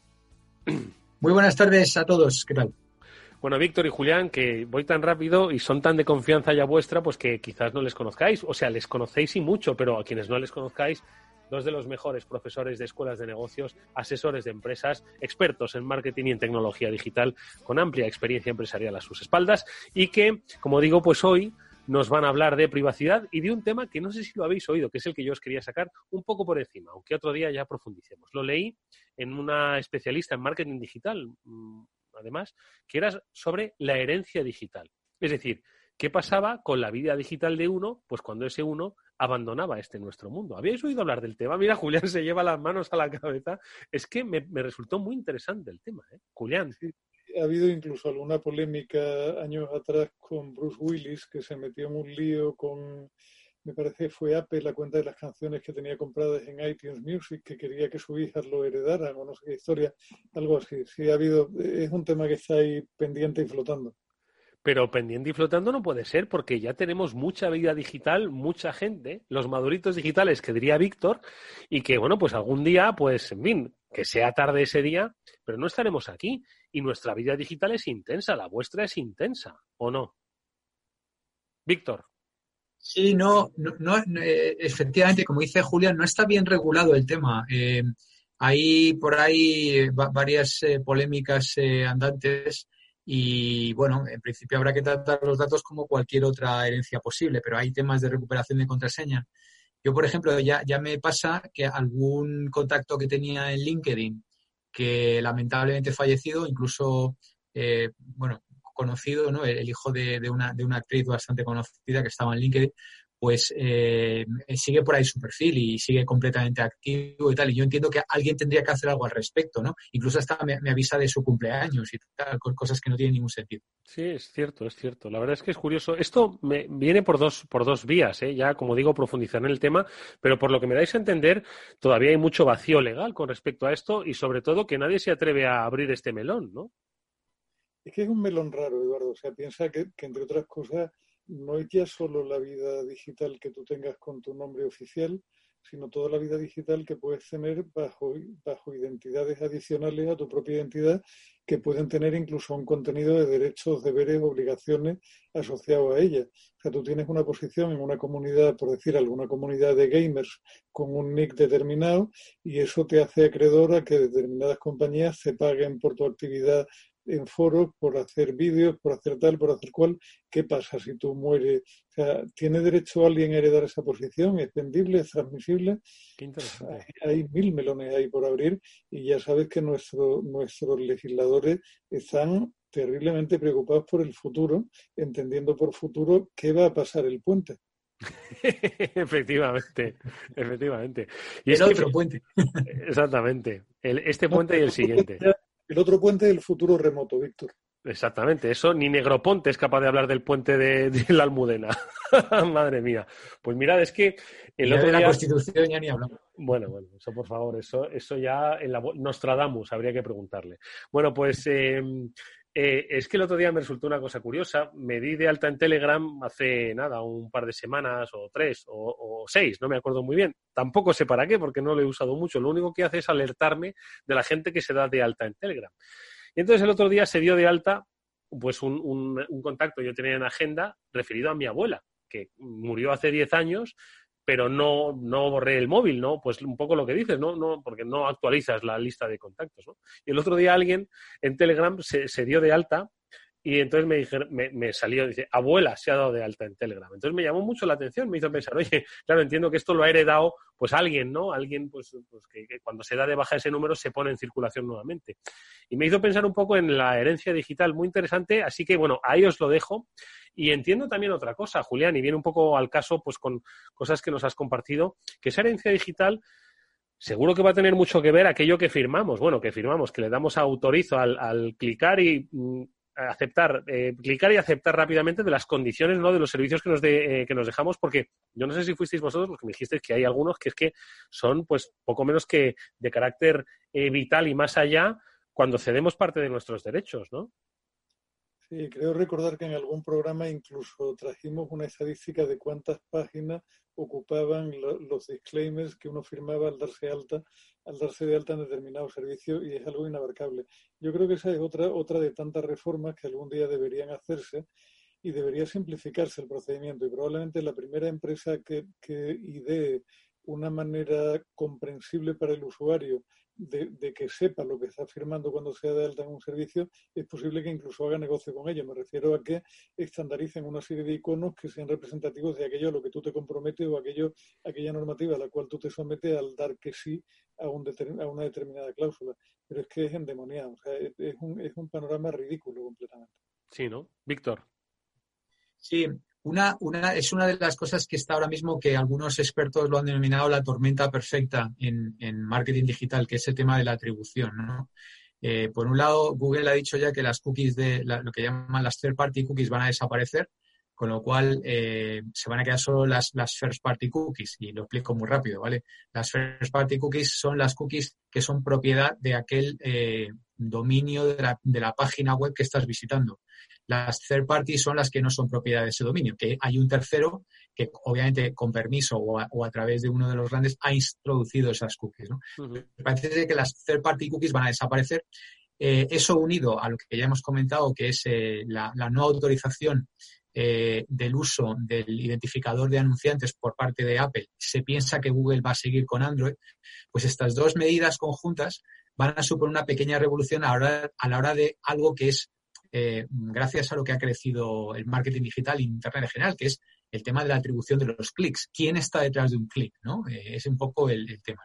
Muy buenas tardes a todos. ¿Qué tal? Bueno, Víctor y Julián, que voy tan rápido y son tan de confianza ya vuestra, pues que quizás no les conozcáis. O sea, les conocéis y mucho, pero a quienes no les conozcáis, dos de los mejores profesores de escuelas de negocios, asesores de empresas, expertos en marketing y en tecnología digital, con amplia experiencia empresarial a sus espaldas y que, como digo, pues hoy nos van a hablar de privacidad y de un tema que no sé si lo habéis oído, que es el que yo os quería sacar un poco por encima, aunque otro día ya profundicemos. Lo leí en una especialista en marketing digital, además, que era sobre la herencia digital. Es decir, ¿qué pasaba con la vida digital de uno? Pues cuando ese uno abandonaba este nuestro mundo. ¿Habíais oído hablar del tema? Mira, Julián se lleva las manos a la cabeza. Es que me, resultó muy interesante el tema, ¿eh? Julián. Ha habido incluso alguna polémica años atrás con Bruce Willis, que se metió en un lío con, me parece que fue Apple, la cuenta de las canciones que tenía compradas en iTunes Music, que quería que sus hijas lo heredaran, o no sé qué historia, algo así. Sí, ha habido, es un tema que está ahí pendiente y flotando. Pero pendiente y flotando no puede ser porque ya tenemos mucha vida digital, mucha gente, los maduritos digitales que diría Víctor, y que bueno, pues algún día, pues en fin, que sea tarde ese día, pero no estaremos aquí. Y nuestra vida digital es intensa, la vuestra es intensa, ¿o no? Víctor. Sí, no, no, no eh, efectivamente, como dice Julián, no está bien regulado el tema. Eh, hay por ahí varias eh, polémicas eh, andantes y bueno, en principio habrá que tratar los datos como cualquier otra herencia posible, pero hay temas de recuperación de contraseña. Yo, por ejemplo, ya, ya me pasa que algún contacto que tenía en LinkedIn, que lamentablemente fallecido, incluso, eh, bueno, conocido, ¿no? El, el hijo de, de, una, de una actriz bastante conocida que estaba en LinkedIn, pues eh, sigue por ahí su perfil y sigue completamente activo y tal. Y yo entiendo que alguien tendría que hacer algo al respecto, ¿no? Incluso hasta me, avisa de su cumpleaños y tal, cosas que no tienen ningún sentido. Sí, es cierto, es cierto. La verdad es que es curioso. Esto me viene por dos, por dos vías, ¿eh? ya como digo, profundizar en el tema, pero por lo que me dais a entender, todavía hay mucho vacío legal con respecto a esto y sobre todo que nadie se atreve a abrir este melón, ¿no? Es que es un melón raro, Eduardo. O sea, piensa que, entre otras cosas no es ya solo la vida digital que tú tengas con tu nombre oficial, sino toda la vida digital que puedes tener bajo, bajo identidades adicionales a tu propia identidad que pueden tener incluso un contenido de derechos, deberes, obligaciones asociados a ella. O sea, tú tienes una posición en una comunidad, por decir, alguna comunidad de gamers con un nick determinado y eso te hace acreedor a que determinadas compañías se paguen por tu actividad en foros por hacer vídeos, por hacer tal, por hacer cual. ¿Qué pasa si tú mueres? O sea, ¿tiene derecho alguien a heredar esa posición? ¿Es vendible? ¿Es transmisible? Qué interesante. Hay, hay, mil melones ahí por abrir y ya sabes que nuestro, nuestros legisladores están terriblemente preocupados por el futuro, entendiendo por futuro qué va a pasar el puente. efectivamente, efectivamente. Y el es otro que, puente. Exactamente. El, este puente y el siguiente. El otro puente es el futuro remoto, Víctor. Exactamente, eso ni Negroponte es capaz de hablar del puente de, la Almudena. Madre mía. Pues mirad, es que el otro día... la Constitución ya ni hablamos. Bueno, bueno, eso por favor, eso, eso ya en la Nostradamus habría que preguntarle. Bueno, pues em, eh, es que el otro día me resultó una cosa curiosa. Me di de alta en Telegram hace nada, un par de semanas o tres o, seis, no me acuerdo muy bien. Tampoco sé para qué, porque no lo he usado mucho. Lo único que hace es alertarme de la gente que se da de alta en Telegram. Y entonces el otro día se dio de alta pues un, un, contacto yo tenía en agenda referido a mi abuela, que murió hace diez años, pero no, no borré el móvil, ¿no? Pues un poco lo que dices, ¿no? no porque no actualizas la lista de contactos, ¿no? Y el otro día alguien en Telegram se, se dio de alta y entonces me, dijeron, me, salió, dice, abuela se ha dado de alta en Telegram. Entonces me llamó mucho la atención, me hizo pensar, oye, claro, entiendo que esto lo ha heredado pues alguien, ¿no? Alguien pues, pues que, cuando se da de baja ese número se pone en circulación nuevamente. Y me hizo pensar un poco en la herencia digital, muy interesante, así que bueno, ahí os lo dejo. Y entiendo también otra cosa, Julián, y viene un poco al caso pues con cosas que nos has compartido, que esa herencia digital seguro que va a tener mucho que ver aquello que firmamos. Bueno, que firmamos, que le damos autorizo al, al clicar y mm, aceptar, eh, clicar y aceptar rápidamente de las condiciones ¿no? de los servicios que nos, eh, que nos dejamos, porque yo no sé si fuisteis vosotros los que me dijisteis que hay algunos que es que son pues poco menos que de carácter eh, vital y más allá cuando cedemos parte de nuestros derechos, ¿no? Sí, creo recordar que en algún programa incluso trajimos una estadística de cuántas páginas ocupaban los disclaimers que uno firmaba al darse alta, al darse de alta en determinado servicio y es algo inabarcable. Yo creo que esa es otra, otra de tantas reformas que algún día deberían hacerse y debería simplificarse el procedimiento y probablemente la primera empresa que, que idee una manera comprensible para el usuario de, que sepa lo que está firmando cuando sea de alta en un servicio, es posible que incluso haga negocio con ello. Me refiero a que estandaricen una serie de iconos que sean representativos de aquello a lo que tú te comprometes o aquello, aquella normativa a la cual tú te sometes al dar que sí a, un a una determinada cláusula. Pero es que es endemoniado, o sea, es, un, es un panorama ridículo completamente. Sí, ¿no? Víctor. Sí, una, una, es una de las cosas que está ahora mismo que algunos expertos lo han denominado la tormenta perfecta en, en marketing digital, que es el tema de la atribución. ¿no? Eh, por un lado, Google ha dicho ya que las cookies de lo que llaman las third party cookies van a desaparecer, con lo cual eh, se van a quedar solo las, las first party cookies. Y lo explico muy rápido, ¿vale? Las first party cookies son las cookies que son propiedad de aquel eh, dominio de la, de la página web que estás visitando. Las third parties son las que no son propiedad de ese dominio, que hay un tercero que obviamente con permiso o a, través de uno de los grandes ha introducido esas cookies. ¿no? Parece que las third party cookies van a desaparecer. Eh, eso unido a lo que ya hemos comentado, que es eh, la, no autorización eh, del uso del identificador de anunciantes por parte de Apple, se piensa que Google va a seguir con Android, pues estas dos medidas conjuntas van a suponer una pequeña revolución a la hora de algo que es eh, gracias a lo que ha crecido el marketing digital e Internet en general, que es el tema de la atribución de los clics. ¿Quién está detrás de un clic? ¿no? Eh, es un poco el, tema.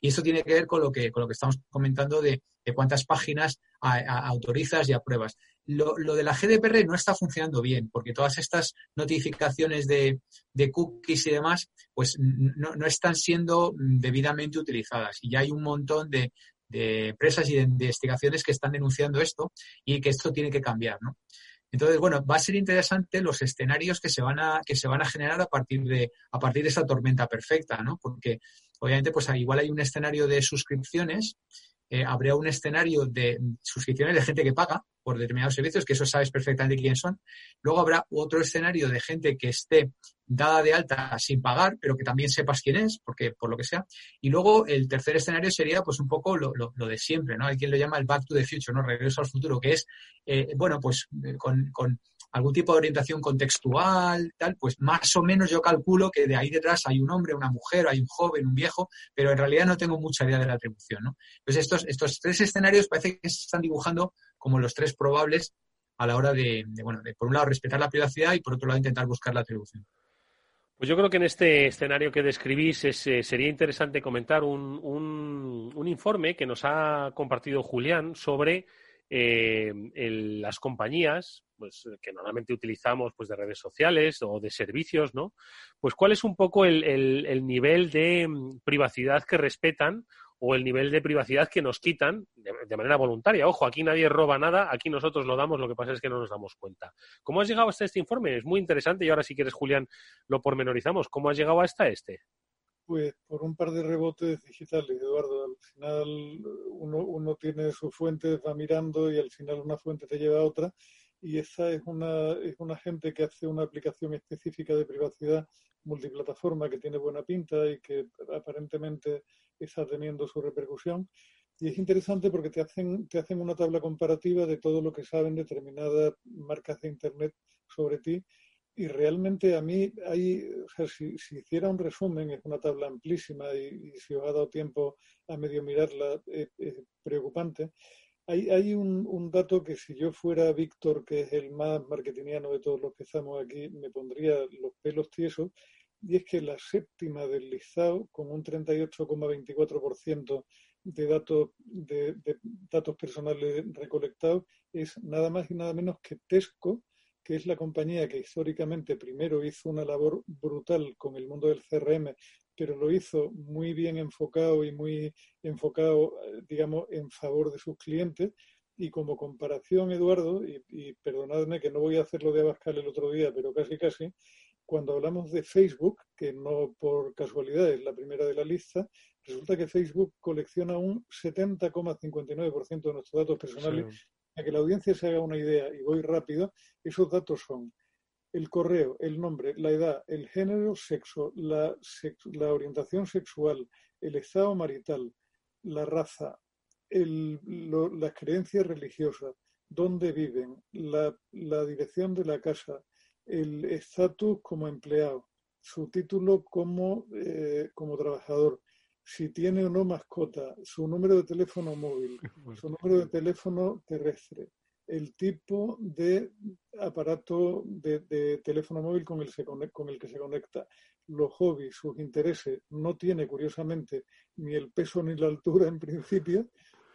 Y eso tiene que ver con lo que, con lo que estamos comentando de, cuántas páginas autorizas y apruebas. Lo, lo, de la GDPR no está funcionando bien, porque todas estas notificaciones de, cookies y demás, pues no, no, están siendo debidamente utilizadas. Y ya hay un montón de, de empresas y de investigaciones que están denunciando esto y que esto tiene que cambiar, ¿no? Entonces, bueno, va a ser interesante los escenarios que se van a, que se van a generar a partir de, a partir de esa tormenta perfecta, ¿no? Porque obviamente, pues igual hay un escenario de suscripciones eh, habría un escenario de suscripciones de gente que paga por determinados servicios, que eso sabes perfectamente quién son. Luego habrá otro escenario de gente que esté dada de alta sin pagar, pero que también sepas quién es, porque por lo que sea. Y luego el tercer escenario sería pues un poco lo, de siempre, ¿no? Hay quien lo llama el back to the future, ¿no? Regreso al futuro, que es, eh, bueno, pues eh, con, con algún tipo de orientación contextual, tal, pues más o menos yo calculo que de ahí detrás hay un hombre, una mujer, hay un joven, un viejo, pero en realidad no tengo mucha idea de la atribución, ¿no? Entonces estos, estos tres escenarios parece que se están dibujando como los tres probables a la hora de, bueno, de por un lado respetar la privacidad y por otro lado intentar buscar la atribución. Pues yo creo que en este escenario que describís eh, sería interesante comentar un, un, informe que nos ha compartido Julián sobre eh, las compañías pues, que normalmente utilizamos pues, de redes sociales o de servicios, ¿no? Pues cuál es un poco el, nivel de mm, privacidad que respetan o el nivel de privacidad que nos quitan de, manera voluntaria. Ojo, aquí nadie roba nada, aquí nosotros lo damos, lo que pasa es que no nos damos cuenta. ¿Cómo has llegado hasta este informe? Es muy interesante y ahora si quieres, Julián, lo pormenorizamos. ¿Cómo has llegado hasta este? Pues por un par de rebotes digitales, Eduardo. Al final uno, uno tiene su fuente, va mirando y al final una fuente te lleva a otra y esa es una, es una gente que hace una aplicación específica de privacidad multiplataforma que tiene buena pinta y que aparentemente está teniendo su repercusión. Y es interesante porque te hacen, te hacen una tabla comparativa de todo lo que saben determinadas marcas de Internet sobre ti. Y realmente a mí, hay, si, hiciera un resumen, es una tabla amplísima y, si os ha dado tiempo a medio mirarla, es preocupante. Hay, un, dato que si yo fuera Víctor, que es el más marketingiano de todos los que estamos aquí, me pondría los pelos tiesos, y es que la séptima del listado, con un 38,24% de datos, de, de datos personales recolectados, es nada más y nada menos que Tesco, que es la compañía que históricamente primero hizo una labor brutal con el mundo del CRM pero lo hizo muy bien enfocado y muy enfocado, eh, digamos, en favor de sus clientes. Y como comparación, Eduardo, y, perdonadme que no voy a hacerlo de Abascal el otro día, pero casi casi, cuando hablamos de Facebook, que no por casualidad es la primera de la lista, resulta que Facebook colecciona un 70,59% de nuestros datos personales. Para que la audiencia se haga una idea, y voy rápido, esos datos son el correo, el nombre, la edad, el género, sexo, la, orientación sexual, el estado marital, la raza, las creencias religiosas, dónde viven, la, dirección de la casa, el estatus como empleado, su título como, eh, como trabajador, si tiene o no mascota, su número de teléfono móvil, su número de teléfono terrestre, el tipo de aparato de, teléfono móvil con el, con el que se conecta, los hobbies, sus intereses. No tiene, curiosamente, ni el peso ni la altura en principio,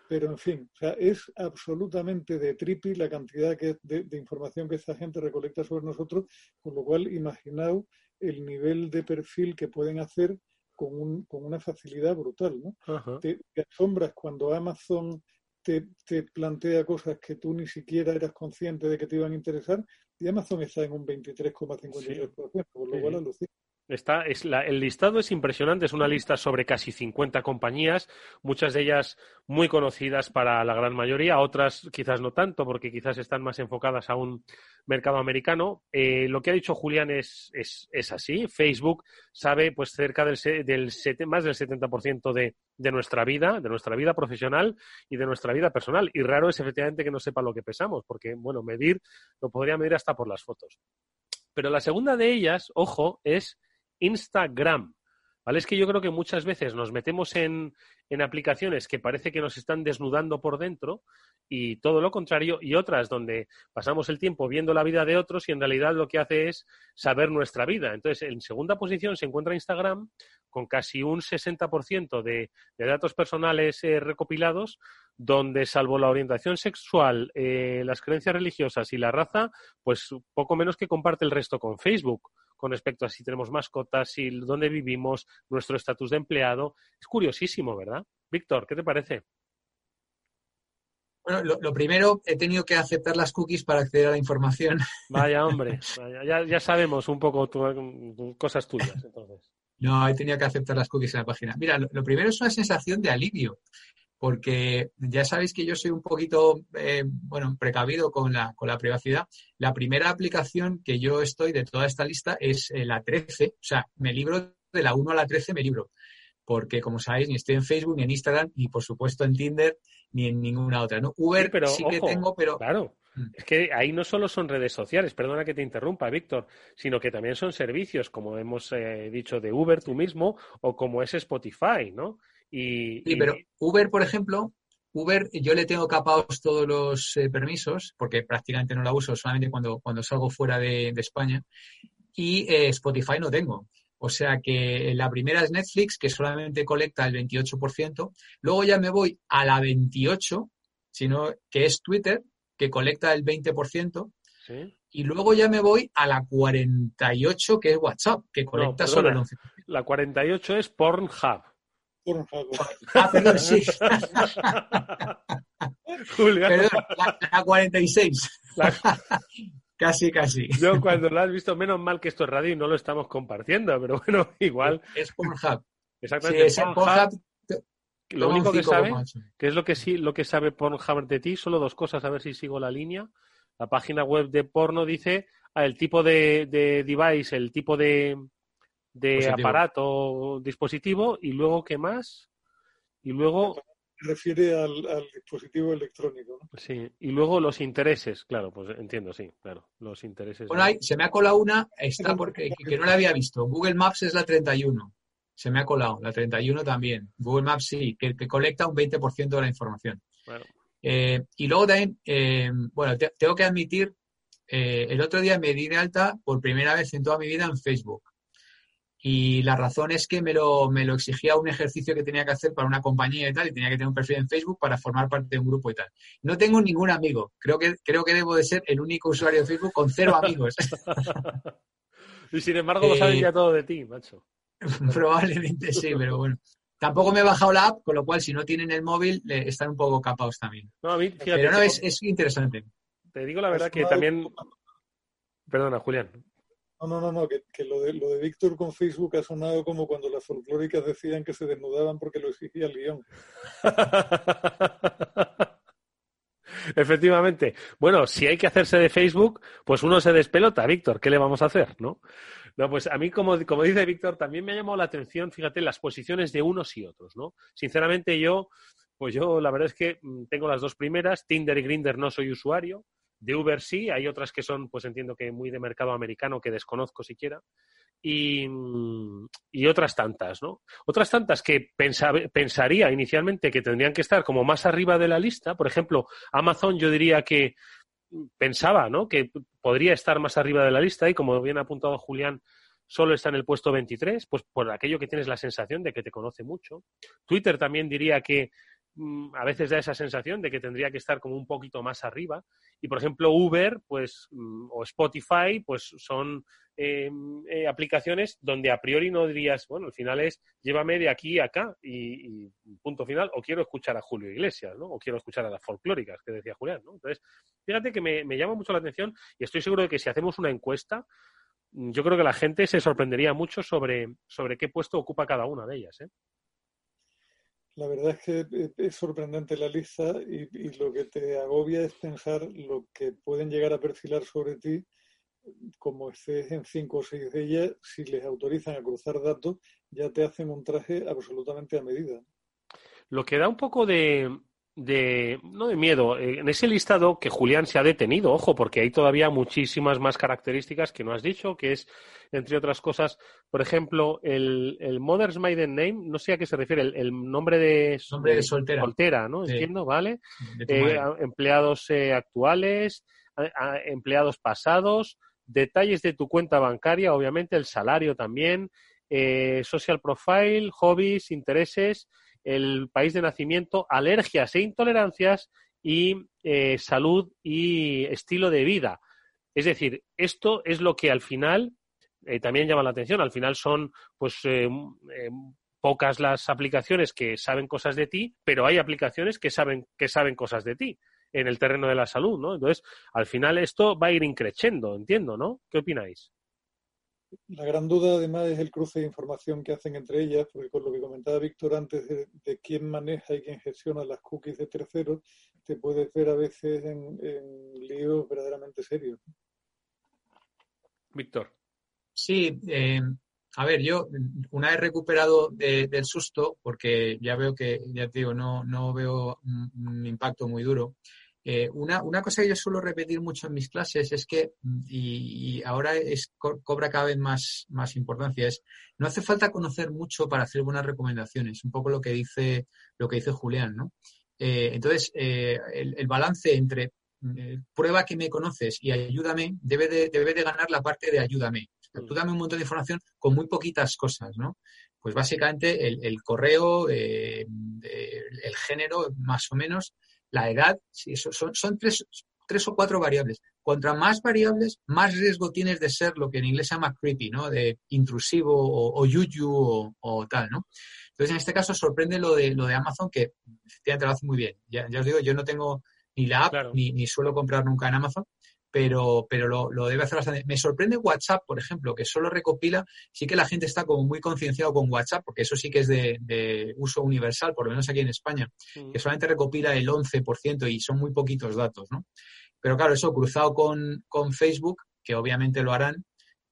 pero en fin, o sea, es absolutamente de tripi la cantidad que, de, información que esta gente recolecta sobre nosotros, con lo cual imaginaos el nivel de perfil que pueden hacer con, un, con una facilidad brutal. ¿no? te, asombras cuando Amazon te, plantea cosas que tú ni siquiera eras consciente de que te iban a interesar y Amazon está en un 23,53%, por lo cual alucina. Está, es la, el listado es impresionante, es una lista sobre casi 50 compañías, muchas de ellas muy conocidas para la gran mayoría, otras quizás no tanto, porque quizás están más enfocadas a un mercado americano. Eh, lo que ha dicho Julián es, es, así. Facebook sabe pues cerca del, del más del 70% de, de nuestra vida, de nuestra vida profesional y de nuestra vida personal. Y raro es efectivamente que no sepa lo que pesamos, porque, bueno, medir lo podría medir hasta por las fotos. Pero la segunda de ellas, ojo, es Instagram. ¿Vale? Es que yo creo que muchas veces nos metemos en, en, aplicaciones que parece que nos están desnudando por dentro y todo lo contrario, y otras donde pasamos el tiempo viendo la vida de otros y en realidad lo que hace es saber nuestra vida. Entonces, en segunda posición se encuentra Instagram con casi un 60% de, de datos personales eh, recopilados, donde salvo la orientación sexual, eh, las creencias religiosas y la raza, pues poco menos que comparte el resto con Facebook con respecto a si tenemos mascotas, si dónde vivimos, nuestro estatus de empleado. Es curiosísimo, ¿verdad? Víctor, ¿qué te parece? Bueno, lo, primero, he tenido que aceptar las cookies para acceder a la información. Vaya, hombre, ya, sabemos un poco cosas tuyas, entonces. No, he tenido que aceptar las cookies en la página. Mira, lo primero es una sensación de alivio porque ya sabéis que yo soy un poquito, eh, bueno, precavido con la, con la privacidad. La primera aplicación que yo estoy de toda esta lista es eh, la 13, o sea, me libro de la 1 a la 13, me libro, porque como sabéis, ni estoy en Facebook, ni en Instagram, ni por supuesto en Tinder, ni en ninguna otra. ¿no? Uber sí, que tengo, pero... Claro. Mm. Es que ahí no solo son redes sociales, perdona que te interrumpa, Víctor, sino que también son servicios, como hemos eh, dicho, de Uber tú mismo o como es Spotify, ¿no? Sí, pero Uber, por ejemplo, Uber yo le tengo capados todos los eh, permisos, porque prácticamente no la uso, solamente cuando, cuando salgo fuera de, España, y eh, Spotify no tengo. O sea que la primera es Netflix, que solamente colecta el 28%. Luego ya me voy a la 28, sino que es Twitter, que colecta el 20%. Y luego ya me voy a la 48, que es WhatsApp, que colecta solo el 11%. La 48 es Pornhub. Ah, perdón, sí. Perdón, la, la 46. casi, casi. Yo cuando lo has visto, menos mal que esto es radio y no lo estamos compartiendo, pero bueno, igual. Es Pornhub. Exactamente. Sí, es Pornhub, lo único que sabe, 5,8. que es lo que sí, lo que sabe Pornhub de ti, solo dos cosas, a ver si sigo la línea. La página web de porno dice ah, el tipo de, de device, el tipo de, de aparato o dispositivo, y luego qué más, y luego Se refiere al, al dispositivo electrónico. ¿no? sí, y luego los intereses, claro, pues entiendo, sí, claro, los intereses. Bueno, ahí se me ha colado una, está porque que no la había visto. Google Maps es la 31. Se me ha colado, la 31 también. Google Maps sí, que, que colecta un 20% de la información. Bueno, Eh, y luego también, eh, bueno, te- tengo que admitir, eh, el otro día me di de alta por primera vez en toda mi vida en Facebook. Y la razón es que me lo, me lo exigía un ejercicio que tenía que hacer para una compañía y tal, y tenía que tener un perfil en Facebook para formar parte de un grupo y tal. No tengo ningún amigo. Creo que, creo que debo de ser el único usuario de Facebook con cero amigos. y sin embargo lo saben Eh, ya todo de ti, macho. Probablemente sí, pero bueno. Tampoco me he bajado la app, con lo cual si no tienen el móvil le- están un poco capados también. No, a mí, fíjate, Pero no, es, es interesante. te digo la verdad que también... Perdona, Julián. No, no, no, que lo de, lo de Víctor con Facebook ha sonado como cuando las folclóricas decían que se desnudaban porque lo exigía el guion. Efectivamente. Bueno, si hay que hacerse de Facebook, pues uno se despelota, Víctor. ¿Qué le vamos a hacer, no? No, pues a mí, como, como dice Víctor, también me ha llamado la atención, fíjate, las posiciones de unos y otros, ¿no? Sinceramente, yo, pues yo, la verdad es que mm, tengo las dos primeras. Tinder y Grinder no soy usuario. De Uber sí, hay otras que son, pues entiendo que muy de mercado americano, que desconozco siquiera. Y, y otras tantas, ¿no? Otras tantas que pensa- pensaría inicialmente que tendrían que estar como más arriba de la lista. Por ejemplo, Amazon yo diría que pensaba, ¿no? Que podría estar más arriba de la lista y como bien ha apuntado Julián, solo está en el puesto 23, pues por aquello que tienes la sensación de que te conoce mucho. Twitter también diría que a veces da esa sensación de que tendría que estar como un poquito más arriba. Y por ejemplo, Uber, pues, mm, o Spotify, pues son eh, eh, aplicaciones donde a priori no dirías, bueno, al final es llévame de aquí a acá y, punto final, o quiero escuchar a Julio Iglesias, ¿no? O quiero escuchar a las folclóricas, que decía Julián. Entonces, fíjate que me, me llama mucho la atención y estoy seguro de que si hacemos una encuesta, mm, yo creo que la gente se sorprendería mucho sobre, sobre qué puesto ocupa cada una de ellas, ¿eh? La verdad es que eh, es sorprendente la lista y, y lo que te agobia es pensar lo que pueden llegar a perfilar sobre ti, como estés en cinco o seis de ellas, si les autorizan a cruzar datos, ya te hacen un traje absolutamente a medida. Lo que da un poco de, de no de miedo, eh, en ese listado que Julián se ha detenido, ojo, porque hay todavía muchísimas más características que no has dicho, que es, entre otras cosas, por ejemplo, el, el Mother's Maiden Name, no sé a qué se refiere, el, el nombre de, Nombre de soltera. soltera, ¿no? Sí. Entiendo, ¿vale? Eh, empleados eh, actuales, a- a- empleados pasados, detalles de tu cuenta bancaria, obviamente, el salario también, eh, social profile, hobbies, intereses, el país de nacimiento, alergias e intolerancias y eh, salud y estilo de vida. Es decir, esto es lo que al final eh, también llama la atención. Al final son, pues, eh, pocas las aplicaciones que saben cosas de ti, pero hay aplicaciones que saben que saben cosas de ti en el terreno de la salud, ¿no? Entonces, al final esto va a ir increciendo, entiendo, ¿no? ¿Qué opináis? La gran duda además es el cruce de información que hacen entre ellas, porque con lo que comentaba Víctor antes de, de quién maneja y quién gestiona las cookies de terceros, te puedes ver a veces en, en líos verdaderamente serios. Víctor. Sí, eh, a ver, yo una vez recuperado de- del susto, porque ya veo que, ya te digo, no, no veo un, un impacto muy duro. Eh, una, una cosa que yo suelo repetir mucho en mis clases es que, y, y ahora es, co- cobra cada vez más, más importancia, es no hace falta conocer mucho para hacer buenas recomendaciones, un poco lo que dice, lo que dice Julián, ¿no? Eh, entonces, eh, el, el balance entre eh, prueba que me conoces y ayúdame debe de, debe de ganar la parte de ayúdame. O sea, tú dame un montón de información con muy poquitas cosas, ¿no? Pues básicamente el, el correo, eh, el género, más o menos, la edad, sí, eso son, son tres, tres o cuatro variables. Contra más variables, más riesgo tienes de ser lo que en inglés se llama creepy, ¿no? De intrusivo o, o yuyu o, o tal, ¿no? Entonces, en este caso sorprende lo de, lo de Amazon, que efectivamente lo hace muy bien. Ya, os digo, yo no tengo ni la app, ni, ni suelo comprar nunca en Amazon, pero, pero lo, lo, debe hacer bastante. Me sorprende WhatsApp, por ejemplo, que solo recopila, sí que la gente está como muy concienciado con WhatsApp, porque eso sí que es de, uso universal, por lo menos aquí en España, mm. que solamente recopila el 11% y son muy poquitos datos, ¿no? Pero claro, eso cruzado con, con Facebook, que obviamente lo harán,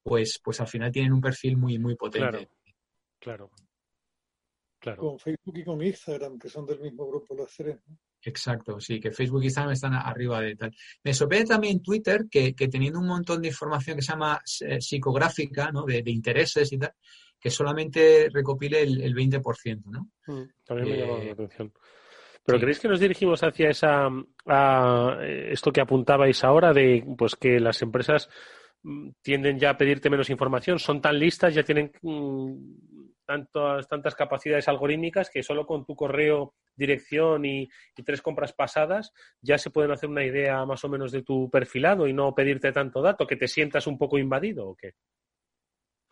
pues, pues al final tienen un perfil muy, muy potente. Claro. claro. Con Facebook y con Instagram, que son del mismo grupo los tres. ¿no? Exacto, sí, que Facebook y Instagram están arriba de tal. Me sorprende también Twitter que, teniendo un montón de información que se llama eh, psicográfica, ¿no? De, intereses y tal, que solamente recopile el, 20%, ¿no? Mm, también me llama la eh, atención. Pero ¿creéis que nos dirigimos hacia esa a esto que apuntabais ahora de pues que las empresas mm, tienden ya a pedirte menos información, son tan listas, ya tienen mm, tantas, tantas capacidades algorítmicas que solo con tu correo, dirección y, tres compras pasadas ya se pueden hacer una idea más o menos de tu perfilado y no pedirte tanto dato, que te sientas un poco invadido o qué.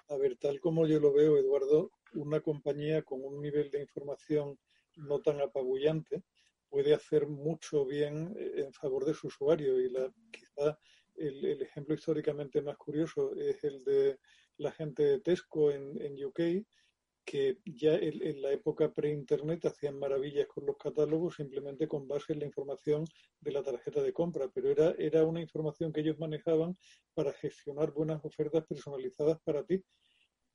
A ver, tal como yo lo veo, Eduardo, una compañía con un nivel de información no tan apabullante puede hacer mucho bien eh, en favor de su usuario y la, quizá el, ejemplo históricamente más curioso es el de la gente de Tesco en UK, que ya en, la época pre-internet hacían maravillas con los catálogos simplemente con base en la información de la tarjeta de compra, pero era, era una información que ellos manejaban para gestionar buenas ofertas personalizadas para ti.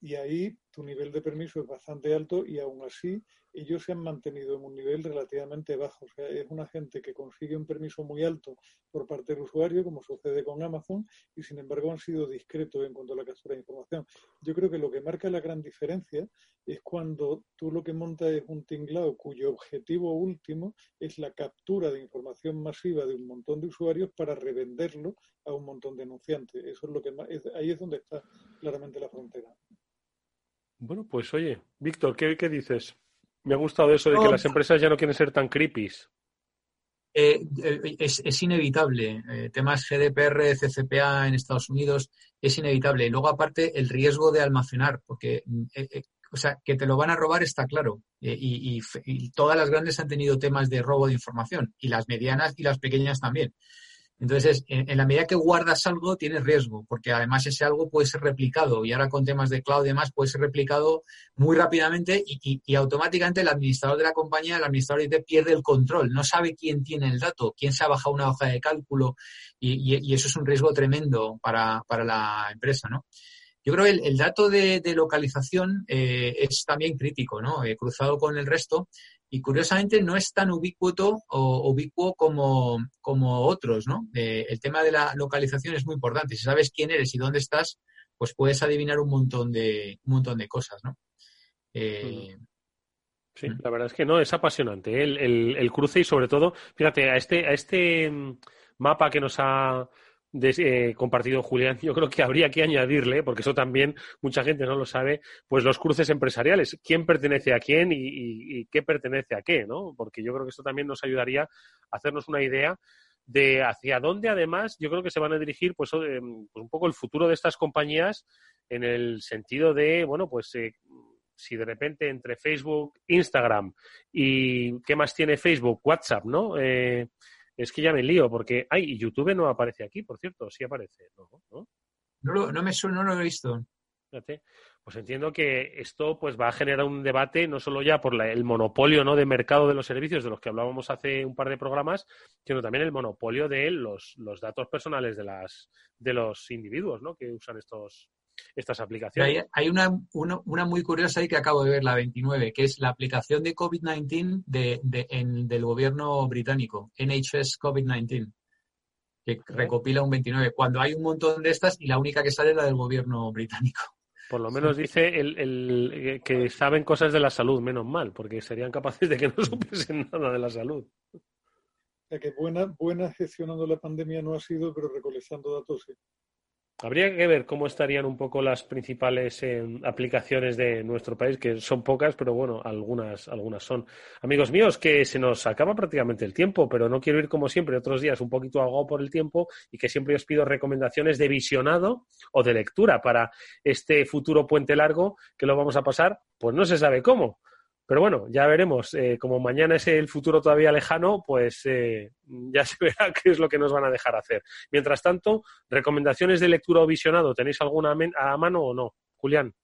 Y ahí tu nivel de permiso es bastante alto y aún así ellos se han mantenido en un nivel relativamente bajo. O sea, es una gente que consigue un permiso muy alto por parte del usuario, como sucede con Amazon, y sin embargo han sido discretos en cuanto a la captura de información. Yo creo que lo que marca la gran diferencia es cuando tú lo que montas es un tinglado cuyo objetivo último es la captura de información masiva de un montón de usuarios para revenderlo a un montón de anunciantes. Eso es lo que ahí es donde está claramente la frontera. Bueno, pues oye, Víctor, ¿qué, dices? Me ha gustado eso de que las empresas ya no quieren ser tan creepy. Eh, eh, es, inevitable. Eh, temas GDPR, CCPA en Estados Unidos, es inevitable. Y luego, aparte, el riesgo de almacenar, porque, o sea, que te lo van a robar está claro. y, todas las grandes han tenido temas de robo de información, y las medianas y las pequeñas también. Entonces, en, la medida que guardas algo, tienes riesgo, porque además ese algo puede ser replicado y ahora con temas de cloud y demás puede ser replicado muy rápidamente y, automáticamente el administrador de la compañía, el administrador IT pierde el control, no sabe quién tiene el dato, quién se ha bajado una hoja de cálculo y, eso es un riesgo tremendo para, la empresa, ¿no? Yo creo que el, dato de, localización eh, es también crítico, ¿no? Eh, cruzado con el resto y curiosamente no es tan ubicuo o ubicuo como, como otros, ¿no? Eh, el tema de la localización es muy importante. Si sabes quién eres y dónde estás, pues puedes adivinar un montón de, un montón de cosas, ¿no? Eh, sí, la verdad es que no, es apasionante ¿eh? el, el, el, cruce y sobre todo, fíjate, a este, a este mm, mapa que nos ha de, eh, compartido Julián, yo creo que habría que añadirle, porque eso también mucha gente no lo sabe, pues los cruces empresariales, quién pertenece a quién y, qué pertenece a qué, ¿no? Porque yo creo que esto también nos ayudaría a hacernos una idea de hacia dónde además yo creo que se van a dirigir pues, eh, pues un poco el futuro de estas compañías en el sentido de, bueno, pues eh, si de repente entre Facebook, Instagram y ¿qué más tiene Facebook? WhatsApp, ¿no? Eh, es que ya me lío, porque, ay, y YouTube no aparece aquí, por cierto, sí aparece, ¿no? No, no, lo, no me suena, no lo he visto. Fíjate. Pues entiendo que esto pues va a generar un debate no solo ya por el monopolio ¿no? de mercado de los servicios de los que hablábamos hace un par de programas, sino también el monopolio de los, los datos personales de las de los individuos ¿no? que usan estos, estas aplicaciones. Hay, una, una, muy curiosa ahí que acabo de ver, la 29, que es la aplicación de COVID-19 de, del gobierno británico, NHS COVID-19, que recopila un 29, cuando hay un montón de estas y la única que sale es la del gobierno británico. Por lo menos dice el, el, que saben cosas de la salud, menos mal, porque serían capaces de que no supiesen nada de la salud. O que buena, buena gestionando la pandemia no ha sido, pero recolectando datos sí. Habría que ver cómo estarían un poco las principales eh, aplicaciones de nuestro país, que son pocas, pero bueno, algunas, algunas son. Amigos míos, que se nos acaba prácticamente el tiempo, pero no quiero ir como siempre otros días un poquito ahogado por el tiempo y que siempre os pido recomendaciones de visionado o de lectura para este futuro puente largo que lo vamos a pasar, pues no se sabe cómo Pero bueno, ya veremos. Eh, como mañana es el futuro todavía lejano, pues eh, ya se verá qué es lo que nos van a dejar hacer. Mientras tanto, recomendaciones de lectura o visionado, ¿tenéis alguna a mano o no? Julián.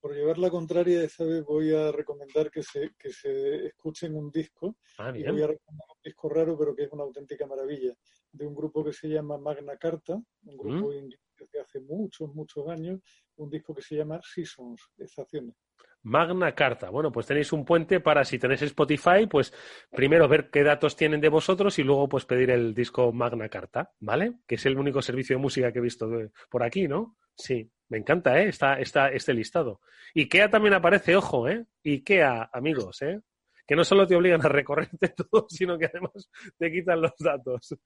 Por llevar la contraria, esta vez voy a recomendar que se, que se escuchen un disco. Ah, y voy a recomendar un disco raro, pero que es una auténtica maravilla, de un grupo que se llama Magna Carta, un grupo ¿Mm? inglés de hace muchos, muchos años, un disco que se llama Seasons, Estaciones. Magna Carta. Bueno, pues tenéis un puente para si tenéis Spotify, pues primero ver qué datos tienen de vosotros y luego pues pedir el disco Magna Carta, ¿vale? Que es el único servicio de música que he visto por aquí, ¿no? Sí, me encanta, ¿eh? Está, está este listado. IKEA también aparece, ojo, ¿eh? IKEA, amigos, ¿eh? Que no solo te obligan a recorrerte todo, sino que además te quitan los datos.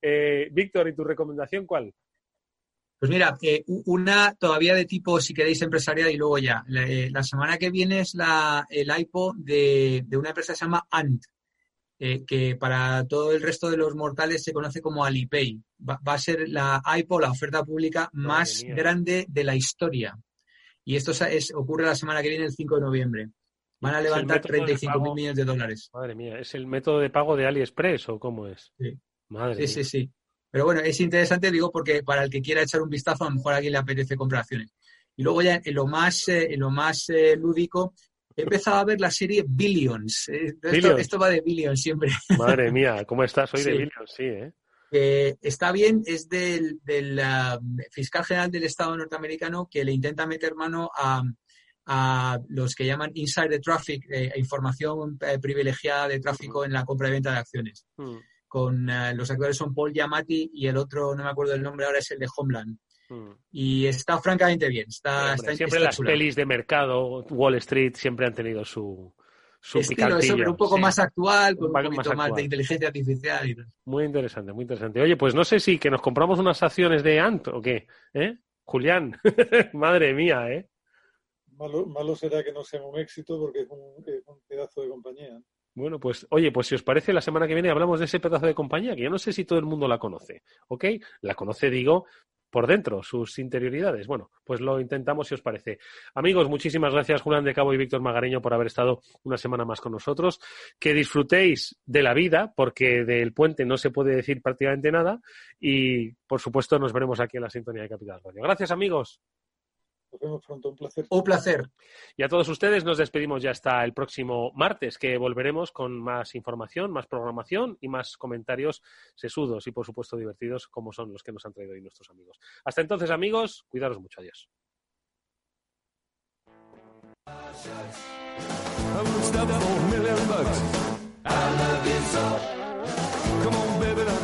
Eh, Víctor, ¿y tu recomendación cuál? Pues mira, eh, una todavía de tipo, si queréis, empresarial y luego ya. La, eh, la semana que viene es la, el IPO de, de una empresa que se llama Ant, eh, que para todo el resto de los mortales se conoce como Alipay. Va, va a ser la IPO, la oferta pública más mía. grande de la historia. Y esto es, ocurre la semana que viene, el 5 de noviembre. Van a ¿Es el levantar método de 35 mil millones de dólares. Madre mía, ¿es el método de pago de AliExpress o cómo es? Sí. Madre Sí, mía. sí, sí. Pero bueno, es interesante, digo, porque para el que quiera echar un vistazo, a lo mejor a alguien le apetece comprar acciones. Y luego ya en lo más, eh, en lo más eh, lúdico, he empezado a ver la serie Billions. Eh, Esto, Billions. esto va de Billions siempre. Madre mía, ¿cómo estás hoy de Sí. Billions? Sí, ¿eh? Eh, está bien, es del, del ah, fiscal general del Estado norteamericano que le intenta meter mano a, a los que llaman insider traffic, eh, información eh, privilegiada de tráfico en la compra y venta de acciones. Mm, Con eh, los actores son Paul Giamatti y el otro, no me acuerdo el nombre ahora, es el de Homeland. mm. Y está francamente bien. Está, Hombre, está, siempre está las chula. pelis de mercado, Wall Street, siempre han tenido su, su Estilo eso, pero un poco sí. más actual, con Un un, poco poquito más de inteligencia artificial y tal. Muy interesante, muy interesante. Oye, pues no sé si que nos compramos unas acciones de Ant o qué, ¿eh? Julián, madre mía, ¿eh? Malo, malo será que no sea un éxito porque es un, es un pedazo de compañía. Bueno, pues oye, pues si os parece, la semana que viene hablamos de ese pedazo de compañía, que yo no sé si todo el mundo la conoce, ¿ok? La conoce, digo, por dentro, sus interioridades. Bueno, pues lo intentamos si os parece. Amigos, muchísimas gracias, Julián de Cabo y Víctor Magareño, por haber estado una semana más con nosotros. Que disfrutéis de la vida, porque del puente no se puede decir prácticamente nada. Y, por supuesto, nos veremos aquí en la sintonía de Capital Radio. Gracias, amigos. Nos vemos pronto, un placer. Un placer. Y a todos ustedes nos despedimos ya hasta el próximo martes, que volveremos con más información, más programación y más comentarios sesudos y, por supuesto, divertidos, como son los que nos han traído hoy nuestros amigos. Hasta entonces, amigos, cuidaros mucho. Adiós. Stuff for a million bucks. I love you so. Come on, baby,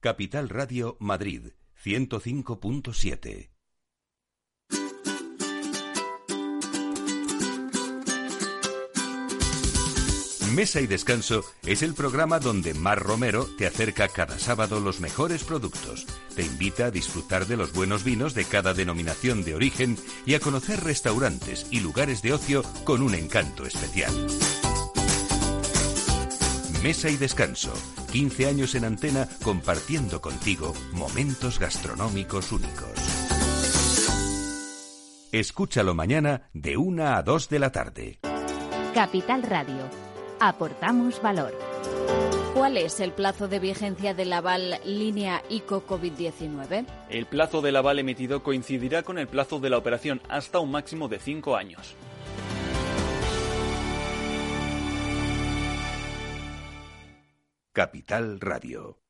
Capital Radio Madrid 105.7 Mesa y Descanso es el programa donde Mar Romero te acerca cada sábado los mejores productos, te invita a disfrutar de los buenos vinos de cada denominación de origen y a conocer restaurantes y lugares de ocio con un encanto especial. Mesa y Descanso, 15 años en antena compartiendo contigo momentos gastronómicos únicos. Escúchalo mañana de 1 a 2 de la tarde. Capital Radio. Aportamos valor. ¿Cuál es el plazo de vigencia del aval línea ICO COVID-19? El plazo del aval emitido coincidirá con el plazo de la operación hasta un máximo de cinco años. Capital Radio.